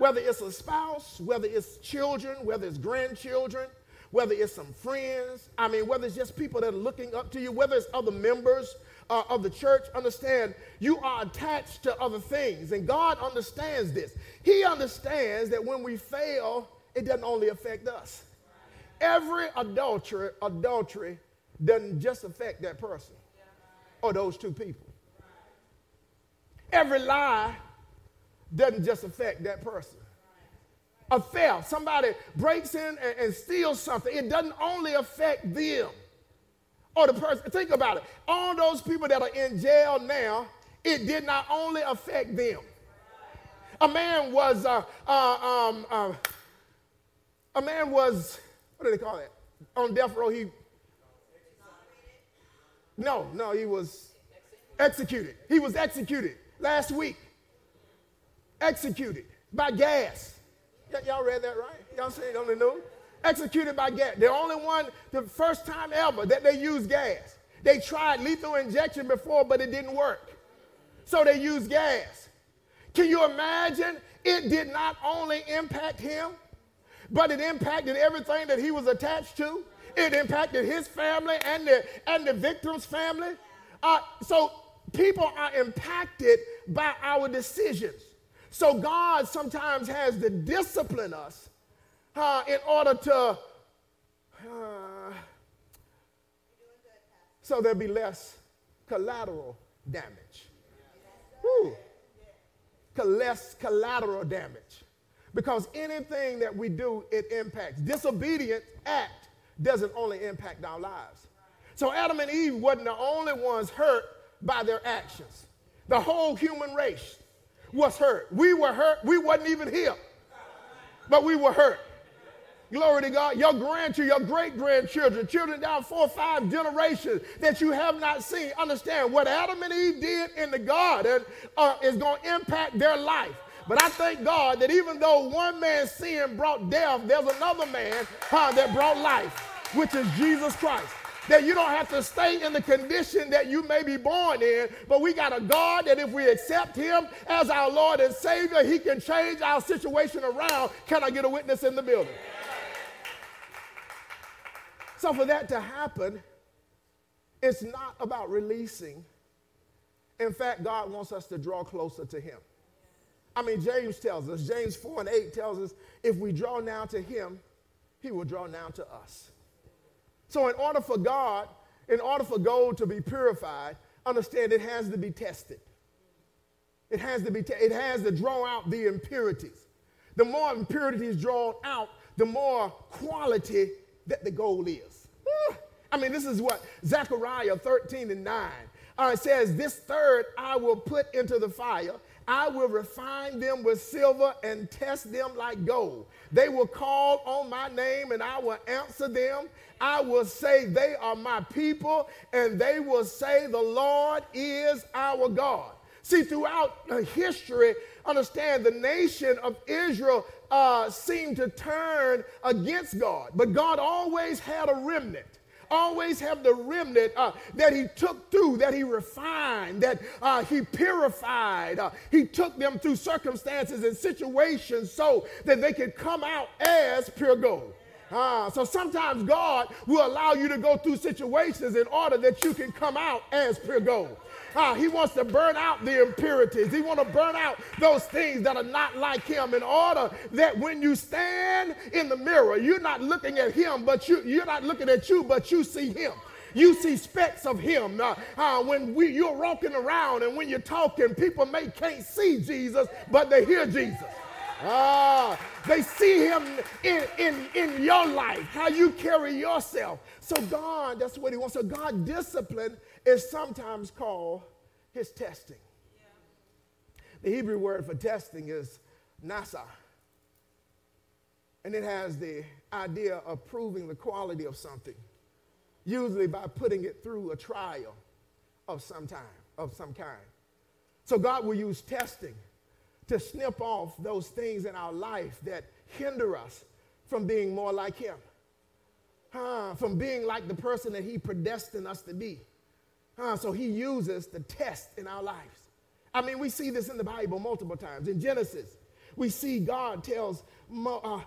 Whether it's a spouse, whether it's children, whether it's grandchildren, whether it's some friends, I mean, whether it's just people that are looking up to you, whether it's other members uh, of the church, understand you are attached to other things. And God understands this. He understands that when we fail, it doesn't only affect us. Every adultery, adultery doesn't just affect that person or those two people. Every lie doesn't just affect that person. A theft, somebody breaks in and, and steals something, it doesn't only affect them or the person. Think about it. All those people that are in jail now, it did not only affect them. A man was, uh, uh, um, uh, a man was, what do they call it? On death row, he, no, no, he was executed. He was executed last week. Executed by gas. Y- y'all read that right? Y'all see it on the news? Executed by gas. The only one, the first time ever that they used gas. They tried lethal injection before, but it didn't work. So they used gas. Can you imagine? It did not only impact him, but it impacted everything that he was attached to. It impacted his family and the, and the victim's family. Uh, so people are impacted by our decisions. So God sometimes has to discipline us uh, in order to, uh, so there'll be less collateral damage. Whew. Less collateral damage. Because anything that we do, it impacts. Disobedient act doesn't only impact our lives. So Adam and Eve wasn't the only ones hurt by their actions. The whole human race was hurt. We were hurt. We wasn't even here, but we were hurt. Glory to God. Your grandchildren, your great grandchildren, children down four or five generations that you have not seen. Understand what Adam and Eve did in the garden uh, is going to impact their life. But I thank God that even though one man's sin brought death, there's another man uh, that brought life, which is Jesus Christ that you don't have to stay in the condition that you may be born in, but we got a God that if we accept Him as our Lord and Savior, He can change our situation around. Can I get a witness in the building? So, for that to happen, it's not about releasing. In fact, God wants us to draw closer to Him. I mean, James tells us, James 4 and 8 tells us, if we draw now to Him, He will draw now to us. So, in order for God, in order for gold to be purified, understand it has to be tested. It has to be, te- it has to draw out the impurities. The more impurities drawn out, the more quality that the gold is. I mean, this is what Zechariah 13 and 9 uh, says, This third I will put into the fire. I will refine them with silver and test them like gold. They will call on my name and I will answer them. I will say, They are my people, and they will say, The Lord is our God. See, throughout uh, history, understand the nation of Israel uh, seemed to turn against God, but God always had a remnant always have the remnant uh, that he took through, that he refined, that uh, he purified. Uh, he took them through circumstances and situations so that they could come out as pure gold. Uh, so sometimes God will allow you to go through situations in order that you can come out as pure gold. Uh, he wants to burn out the impurities. He wants to burn out those things that are not like him in order that when you stand in the mirror, you're not looking at him, but you, you're not looking at you, but you see him. You see specks of him. Uh, uh, when we, you're walking around and when you're talking, people may can't see Jesus, but they hear Jesus. Ah, they see him in, in, in your life, how you carry yourself. So God, that's what he wants. So God discipline is sometimes called his testing. The Hebrew word for testing is nasa. And it has the idea of proving the quality of something, usually by putting it through a trial of some time, of some kind. So God will use testing to snip off those things in our life that hinder us from being more like Him, uh, from being like the person that He predestined us to be. So He uses the test in our lives. I mean, we see this in the Bible multiple times. In Genesis, we see God tells uh,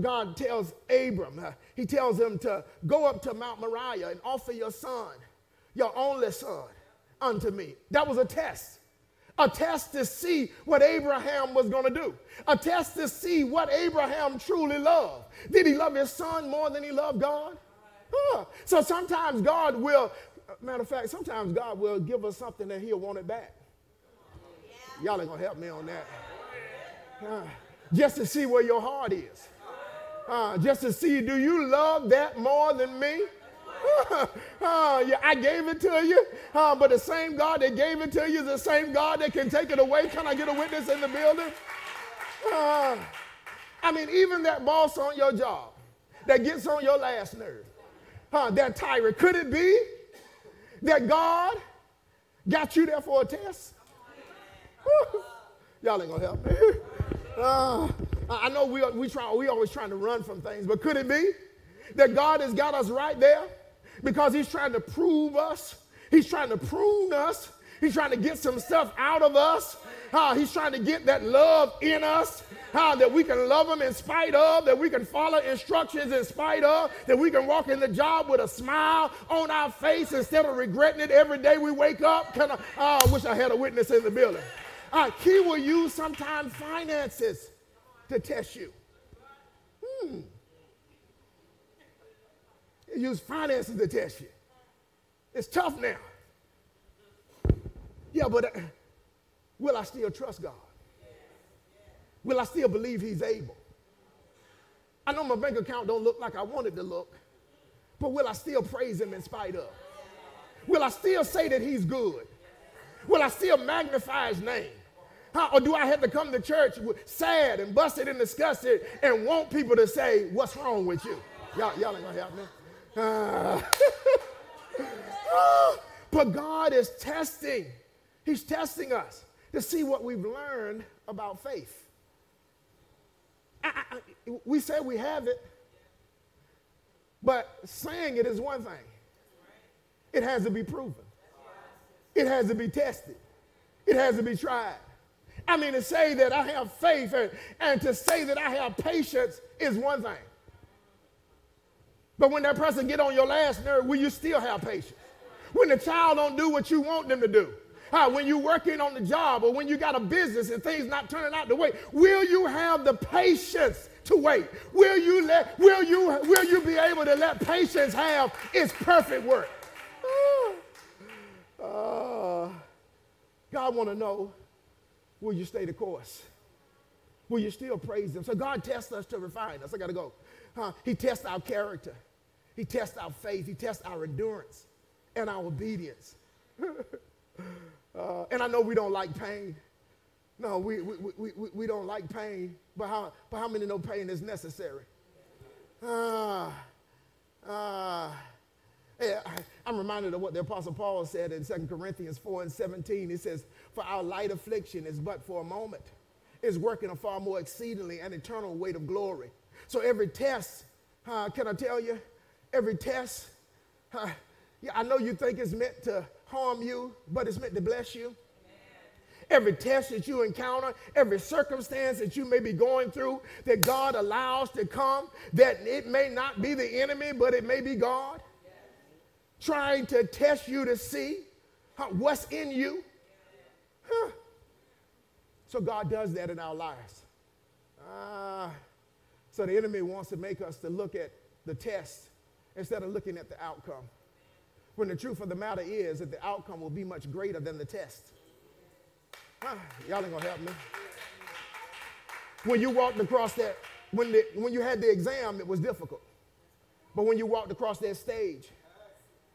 God tells Abram, uh, he tells him to go up to Mount Moriah and offer your son, your only son, unto me. That was a test a test to see what Abraham was going to do, a test to see what Abraham truly loved. Did he love his son more than he loved God? Huh. So sometimes God will, matter of fact, sometimes God will give us something that he'll want it back. Y'all ain't to help me on that. Uh, just to see where your heart is. Uh, just to see, do you love that more than me? uh, yeah, I gave it to you, uh, but the same God that gave it to you is the same God that can take it away. Can I get a witness in the building? Uh, I mean, even that boss on your job that gets on your last nerve, that tyrant, could it be that God got you there for a test? Y'all ain't gonna help me. Uh, I know we, we, try, we always trying to run from things, but could it be that God has got us right there because He's trying to prove us? He's trying to prune us. He's trying to get some stuff out of us. Uh, he's trying to get that love in us. Uh, that we can love him in spite of, that we can follow instructions in spite of, that we can walk in the job with a smile on our face instead of regretting it every day we wake up. Can I, oh, I wish I had a witness in the building. Uh, he will use sometimes finances to test you. Hmm. Use finances to test you. It's tough now. Yeah, but uh, will I still trust God? Will I still believe He's able? I know my bank account don't look like I want it to look, but will I still praise Him in spite of? Will I still say that He's good? Will I still magnify His name? How, or do I have to come to church sad and busted and disgusted and want people to say, What's wrong with you? Y'all, y'all ain't gonna help me. Uh, but God is testing. He's testing us to see what we've learned about faith. I, I, we say we have it, but saying it is one thing. It has to be proven. It has to be tested. It has to be tried. I mean, to say that I have faith and, and to say that I have patience is one thing. But when that person get on your last nerve, will you still have patience? When the child don't do what you want them to do, when you're working on the job or when you got a business and things not turning out the way, will you have the patience to wait? Will you let will you will you be able to let patience have its perfect work? Uh, God want to know, will you stay the course? Will you still praise him? So God tests us to refine us. I got to go. He tests our character. He tests our faith. He tests our endurance and our obedience. Uh, and I know we don't like pain. No, we, we, we, we, we don't like pain, but how, but how many know pain is necessary? Ah, ah. Yeah, I'm reminded of what the Apostle Paul said in 2 Corinthians 4 and 17. He says, For our light affliction is but for a moment, is working a far more exceedingly and eternal weight of glory. So every test, uh, can I tell you, every test, uh, yeah, I know you think it's meant to harm you, but it's meant to bless you. Every test that you encounter, every circumstance that you may be going through, that God allows to come, that it may not be the enemy, but it may be God trying to test you to see what's in you. Huh. So God does that in our lives. Uh, so the enemy wants to make us to look at the test instead of looking at the outcome. When the truth of the matter is that the outcome will be much greater than the test. Ah, y'all ain't gonna help me. When you walked across that, when, the, when you had the exam, it was difficult. But when you walked across that stage,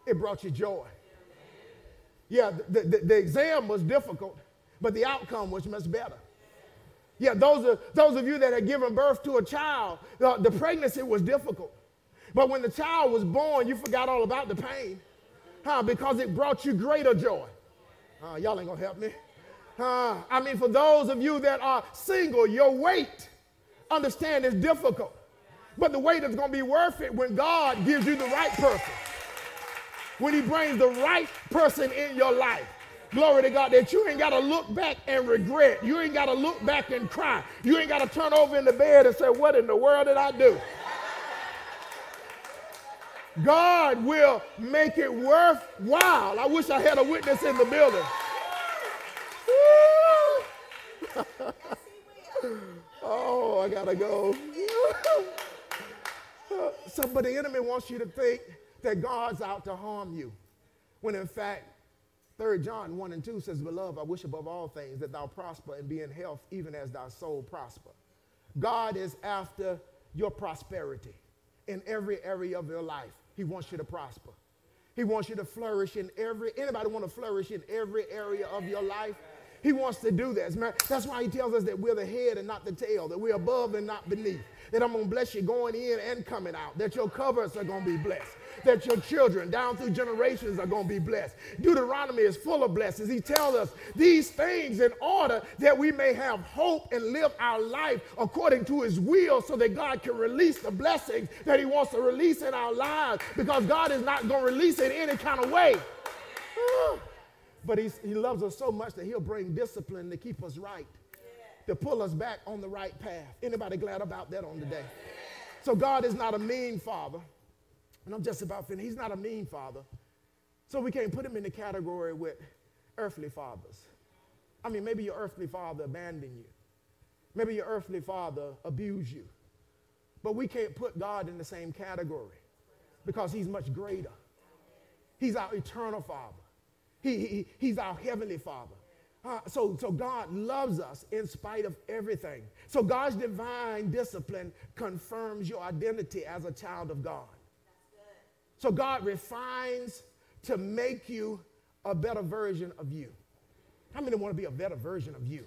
it brought you joy. Yeah, the, the, the exam was difficult, but the outcome was much better. Yeah, those, are, those of you that had given birth to a child, the, the pregnancy was difficult. But when the child was born, you forgot all about the pain huh, because it brought you greater joy. Uh, y'all ain't gonna help me. Uh, I mean, for those of you that are single, your wait, understand, is difficult. But the wait is gonna be worth it when God gives you the right person. When He brings the right person in your life. Glory to God, that you ain't got to look back and regret. You ain't got to look back and cry. You ain't got to turn over in the bed and say, What in the world did I do? God will make it worthwhile. I wish I had a witness in the building. oh, I gotta go. so, but the enemy wants you to think that God's out to harm you. When in fact, 3 John 1 and 2 says, Beloved, I wish above all things that thou prosper and be in health, even as thy soul prosper. God is after your prosperity in every area of your life. He wants you to prosper. He wants you to flourish in every, anybody want to flourish in every area of your life? He wants to do this. Man. That's why he tells us that we're the head and not the tail, that we're above and not beneath, that I'm going to bless you going in and coming out, that your covers are going to be blessed, that your children down through generations are going to be blessed. Deuteronomy is full of blessings. He tells us these things in order that we may have hope and live our life according to his will so that God can release the blessings that he wants to release in our lives because God is not going to release it in any kind of way. But he loves us so much that he'll bring discipline to keep us right, to pull us back on the right path. Anybody glad about that on today? So God is not a mean father. And I'm just about finished. He's not a mean father. So we can't put him in the category with earthly fathers. I mean, maybe your earthly father abandoned you. Maybe your earthly father abused you. But we can't put God in the same category because he's much greater. He's our eternal father. He, he, he's our heavenly father. Uh, so, so God loves us in spite of everything. So God's divine discipline confirms your identity as a child of God. So God refines to make you a better version of you. How many want to be a better version of you?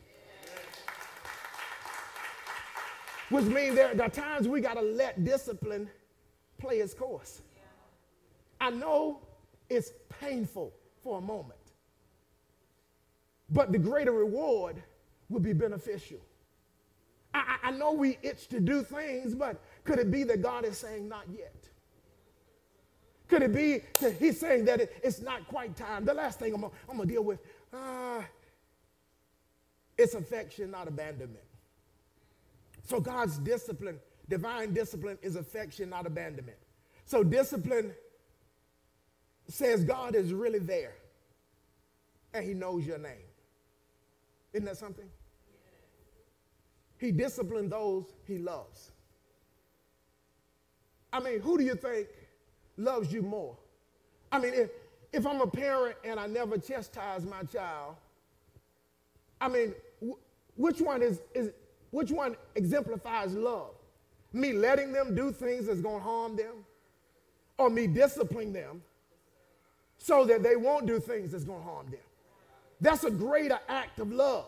Which means there, there are times we got to let discipline play its course. I know it's painful for a moment. But the greater reward will be beneficial. I, I, know we itch to do things, but could it be that God is saying, not yet? Could it be that He's saying that it, it's not quite time? The last thing I'm going to deal with uh, it's affection, not abandonment. So God's discipline, divine discipline, is affection, not abandonment. So discipline says God is really there and he knows your name. Isn't that something? He disciplines those he loves. I mean, who do you think loves you more? I mean, if, if I'm a parent and I never chastise my child, I mean, which one is, is which one exemplifies love? Me letting them do things that's going to harm them or me disciplining them so that they won't do things that's going to harm them. That's a greater act of love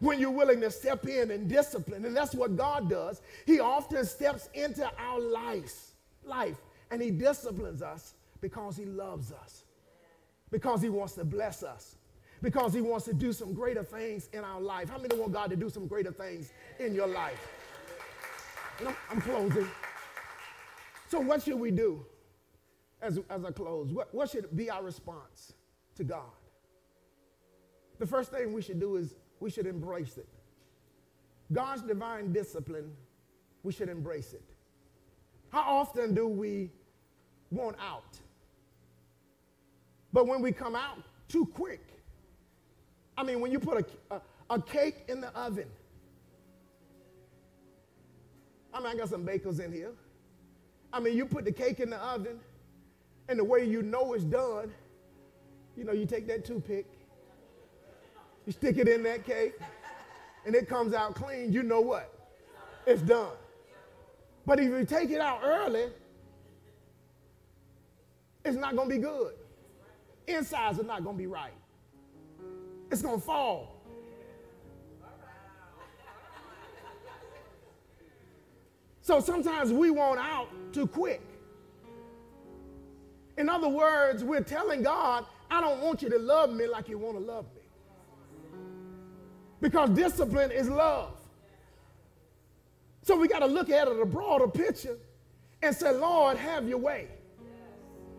when you're willing to step in and discipline. And that's what God does. He often steps into our lives, life and he disciplines us because he loves us, because he wants to bless us, because he wants to do some greater things in our life. How many want God to do some greater things in your life? I'm, I'm closing. So, what should we do? As, as I close, what, what should be our response to God? The first thing we should do is we should embrace it. God's divine discipline, we should embrace it. How often do we want out? But when we come out too quick, I mean, when you put a, a, a cake in the oven, I mean, I got some bakers in here. I mean, you put the cake in the oven, and the way you know it's done, you know, you take that toothpick, you stick it in that cake, and it comes out clean, you know what? It's done. But if you take it out early, it's not going to be good. Insides are not going to be right. It's going to fall. So sometimes we want out too quick. In other words, we're telling God, I don't want you to love me like you want to love me. Because discipline is love. So we got to look at it a broader picture and say, Lord, have your way.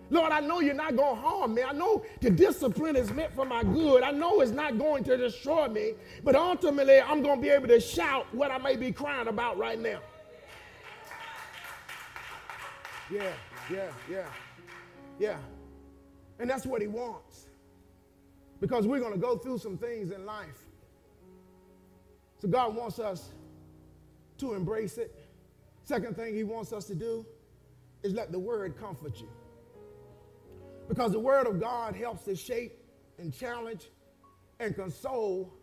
Lord, I know you're not going to harm me. I know the discipline is meant for my good. I know it's not going to destroy me. But ultimately, I'm going to be able to shout what I may be crying about right now. Yeah, yeah, yeah. Yeah. And that's what he wants. Because we're going to go through some things in life. So God wants us to embrace it. Second thing he wants us to do is let the word comfort you. Because the word of God helps to shape and challenge and console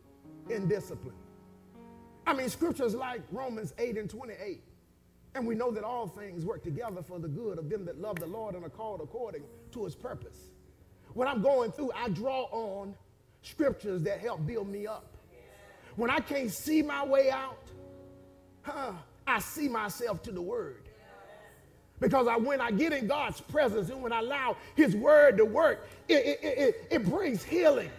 in discipline. I mean, scriptures like Romans 8 and 28 and we know that all things work together for the good of them that love the Lord and are called according to his purpose. When I'm going through, I draw on scriptures that help build me up. when I can't see my way out, huh, I see myself to the word. Because I, when I get in God's presence and when I allow His word to work, it, it, it, it brings healing.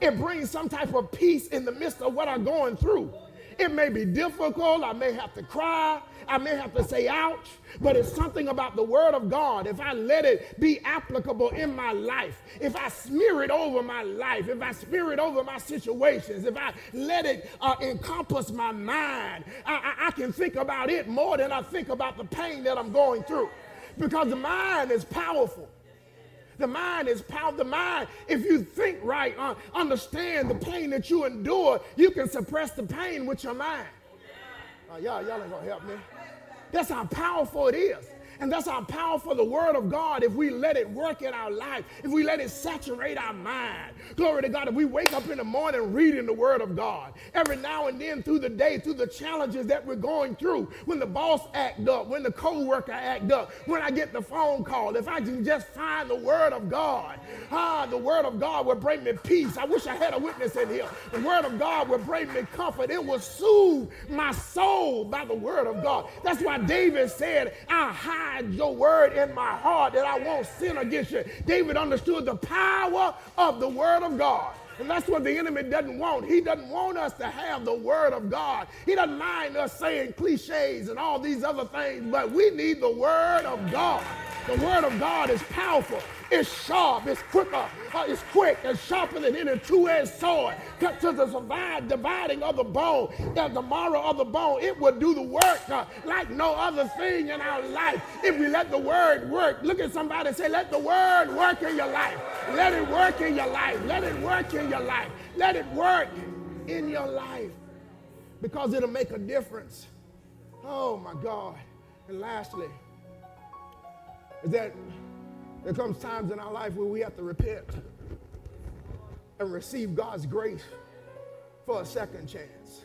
It brings some type of peace in the midst of what I'm going through. It may be difficult. I may have to cry. I may have to say ouch, but it's something about the Word of God. If I let it be applicable in my life, if I smear it over my life, if I smear it over my situations, if I let it uh, encompass my mind, I, I, I can think about it more than I think about the pain that I'm going through because the mind is powerful. The mind is power. The mind, if you think right, uh, understand the pain that you endure, you can suppress the pain with your mind. Uh, y'all, y'all ain't gonna help me. That's how powerful it is. And that's how powerful the Word of God if we let it work in our life, if we let it saturate our mind. Glory to God. If we wake up in the morning reading the Word of God, every now and then through the day, through the challenges that we're going through, when the boss act up, when the co-worker act up, when I get the phone call, if I can just find the Word of God, ah, the Word of God will bring me peace. I wish I had a witness in here. The Word of God will bring me comfort. It will soothe my soul by the Word of God. That's why David said, I hide your word in my heart that I won't sin against you. David understood the power of the word of God. And that's what the enemy doesn't want. He doesn't want us to have the word of God. He doesn't mind us saying cliches and all these other things, but we need the word of God. The word of God is powerful. It's sharp. It's quicker. Uh, it's quick. It's sharper than any two-edged sword. Cut to the divide, dividing of the bone, and the marrow of the bone. It will do the work uh, like no other thing in our life if we let the word work. Look at somebody and say, let the word work in your life. Let it work in your life. Let it work in your life. Let it work in your life because it'll make a difference. Oh my God. And lastly, is that there comes times in our life where we have to repent and receive God's grace for a second chance.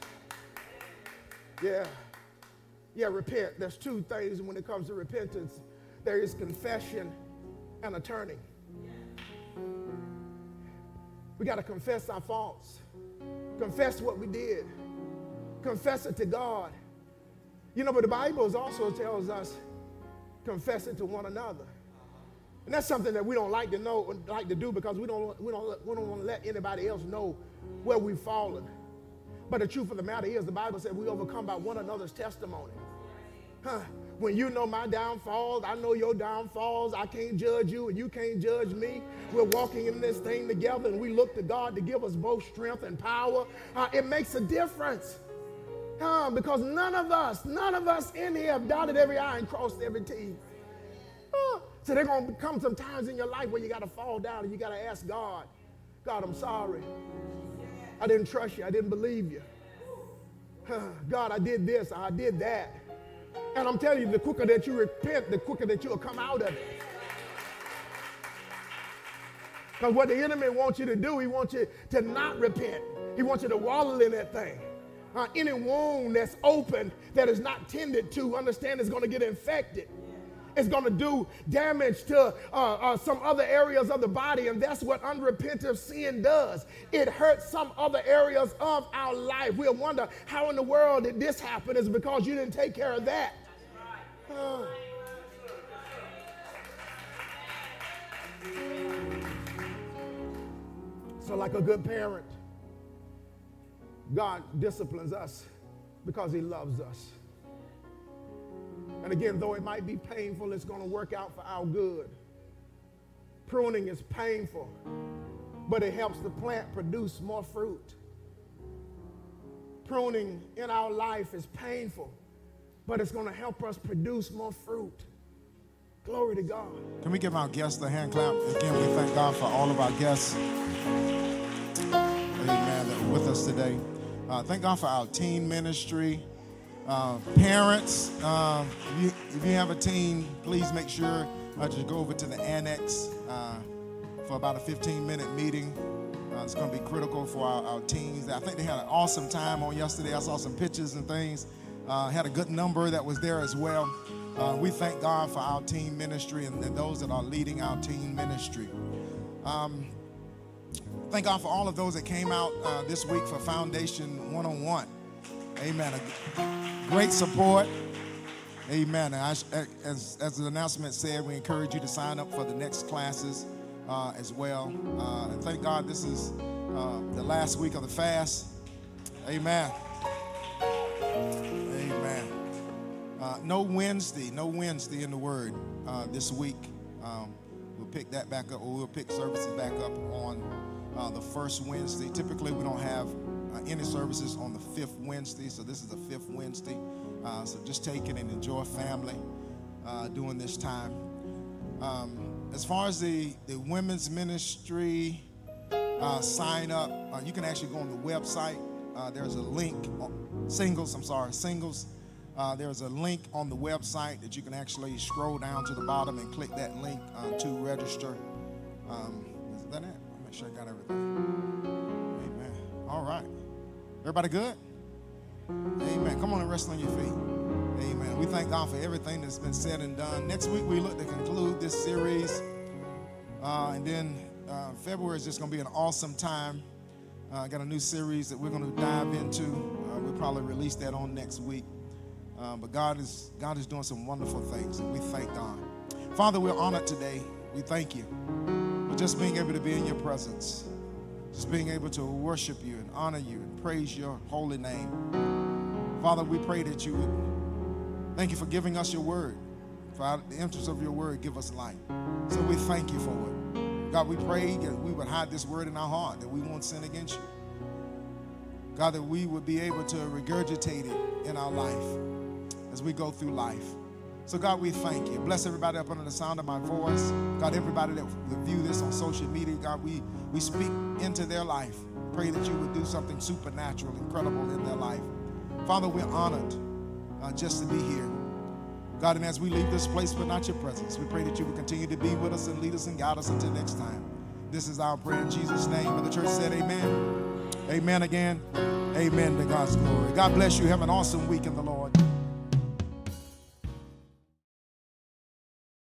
Yeah. Yeah, repent. There's two things when it comes to repentance there is confession and a turning. We got to confess our faults, confess what we did, confess it to God. You know, but the Bible also tells us confess it to one another. And that's something that we don't like to know, like to do because we don't, we don't, we don't want to let anybody else know where we've fallen. But the truth of the matter is, the Bible said we overcome by one another's testimony. Huh. When you know my downfalls, I know your downfalls. I can't judge you and you can't judge me. We're walking in this thing together and we look to God to give us both strength and power. Uh, it makes a difference. Uh, because none of us, none of us in here have dotted every I and crossed every T. Uh, so there's going to come some times in your life where you got to fall down and you got to ask God, God, I'm sorry. I didn't trust you. I didn't believe you. God, I did this. I did that. And I'm telling you, the quicker that you repent, the quicker that you'll come out of it. Because what the enemy wants you to do, he wants you to not repent. He wants you to wallow in that thing. Uh, any wound that's open that is not tended to, understand is going to get infected it's going to do damage to uh, uh, some other areas of the body. And that's what unrepentant sin does. It hurts some other areas of our life. We'll wonder how in the world did this happen? Is because you didn't take care of that. Uh. So, like a good parent, God disciplines us because He loves us. And again, though it might be painful, it's going to work out for our good. Pruning is painful, but it helps the plant produce more fruit. Pruning in our life is painful, but it's going to help us produce more fruit. Glory to God. Can we give our guests a hand clap? Again, we thank God for all of our guests. With us today. Uh, thank God for our teen ministry. Uh, parents, uh, if, you, if, you, have a teen, please make sure uh, to go over to the annex uh, for about a 15 minute meeting. Uh, it's going to be critical for our, our, teens. I think they had an awesome time on yesterday. I saw some pictures and things. Had a good number that was there as well. we thank God for our teen ministry and, and, those that are leading our teen ministry. Um, thank God for all of those that came out uh, this week for Foundation 101. Amen. A great support. Amen. As, as, as the announcement said, we encourage you to sign up for the next classes uh, as well. Uh, and thank God this is uh, the last week of the fast. Amen. Amen. Uh, no Wednesday, no Wednesday in the Word uh, this week. Um, we'll pick that back up, or we'll pick services back up on uh, the first Wednesday. Typically, we don't have uh, any services on the fifth Wednesday, so this is the fifth Wednesday. Uh, so just take it and enjoy family uh, during this time. Um, as far as the, the women's ministry uh, sign up, uh, you can actually go on the website. There's a link, singles, I'm sorry, singles. There's a link on the website that you can actually scroll down to the bottom and click that link to register. Um, sure I got everything. Amen. All right. Everybody good? Amen. Come on and rest on your feet. Amen. We thank God for everything that's been said and done. Next week, we look to conclude this series. Uh, and then uh, February is just going to be an awesome time. Uh, I got a new series that we're going to dive into. Uh, we'll probably release that on next week. Uh, but God is God is doing some wonderful things, and we thank God. Father, we're honored today. We thank you for just being able to be in your presence, just being able to worship you and honor you and praise your holy name. Father, we pray that you would thank you for giving us your word. For the interest of your word, give us life. So we thank you for it. God, we pray that we would hide this word in our heart, that we won't sin against you. God, that we would be able to regurgitate it in our life as we go through life. So, God, we thank you. Bless everybody up under the sound of my voice. God, everybody that will view this on social media, God, we, we speak into their life. Pray that you would do something supernatural, incredible in their life. Father, we're honored uh, just to be here. God, and as we leave this place, but not your presence, we pray that you would continue to be with us and lead us and guide us until next time. This is our prayer in Jesus' name. And the church said, Amen. Amen again. Amen to God's glory. God bless you. Have an awesome week in the Lord.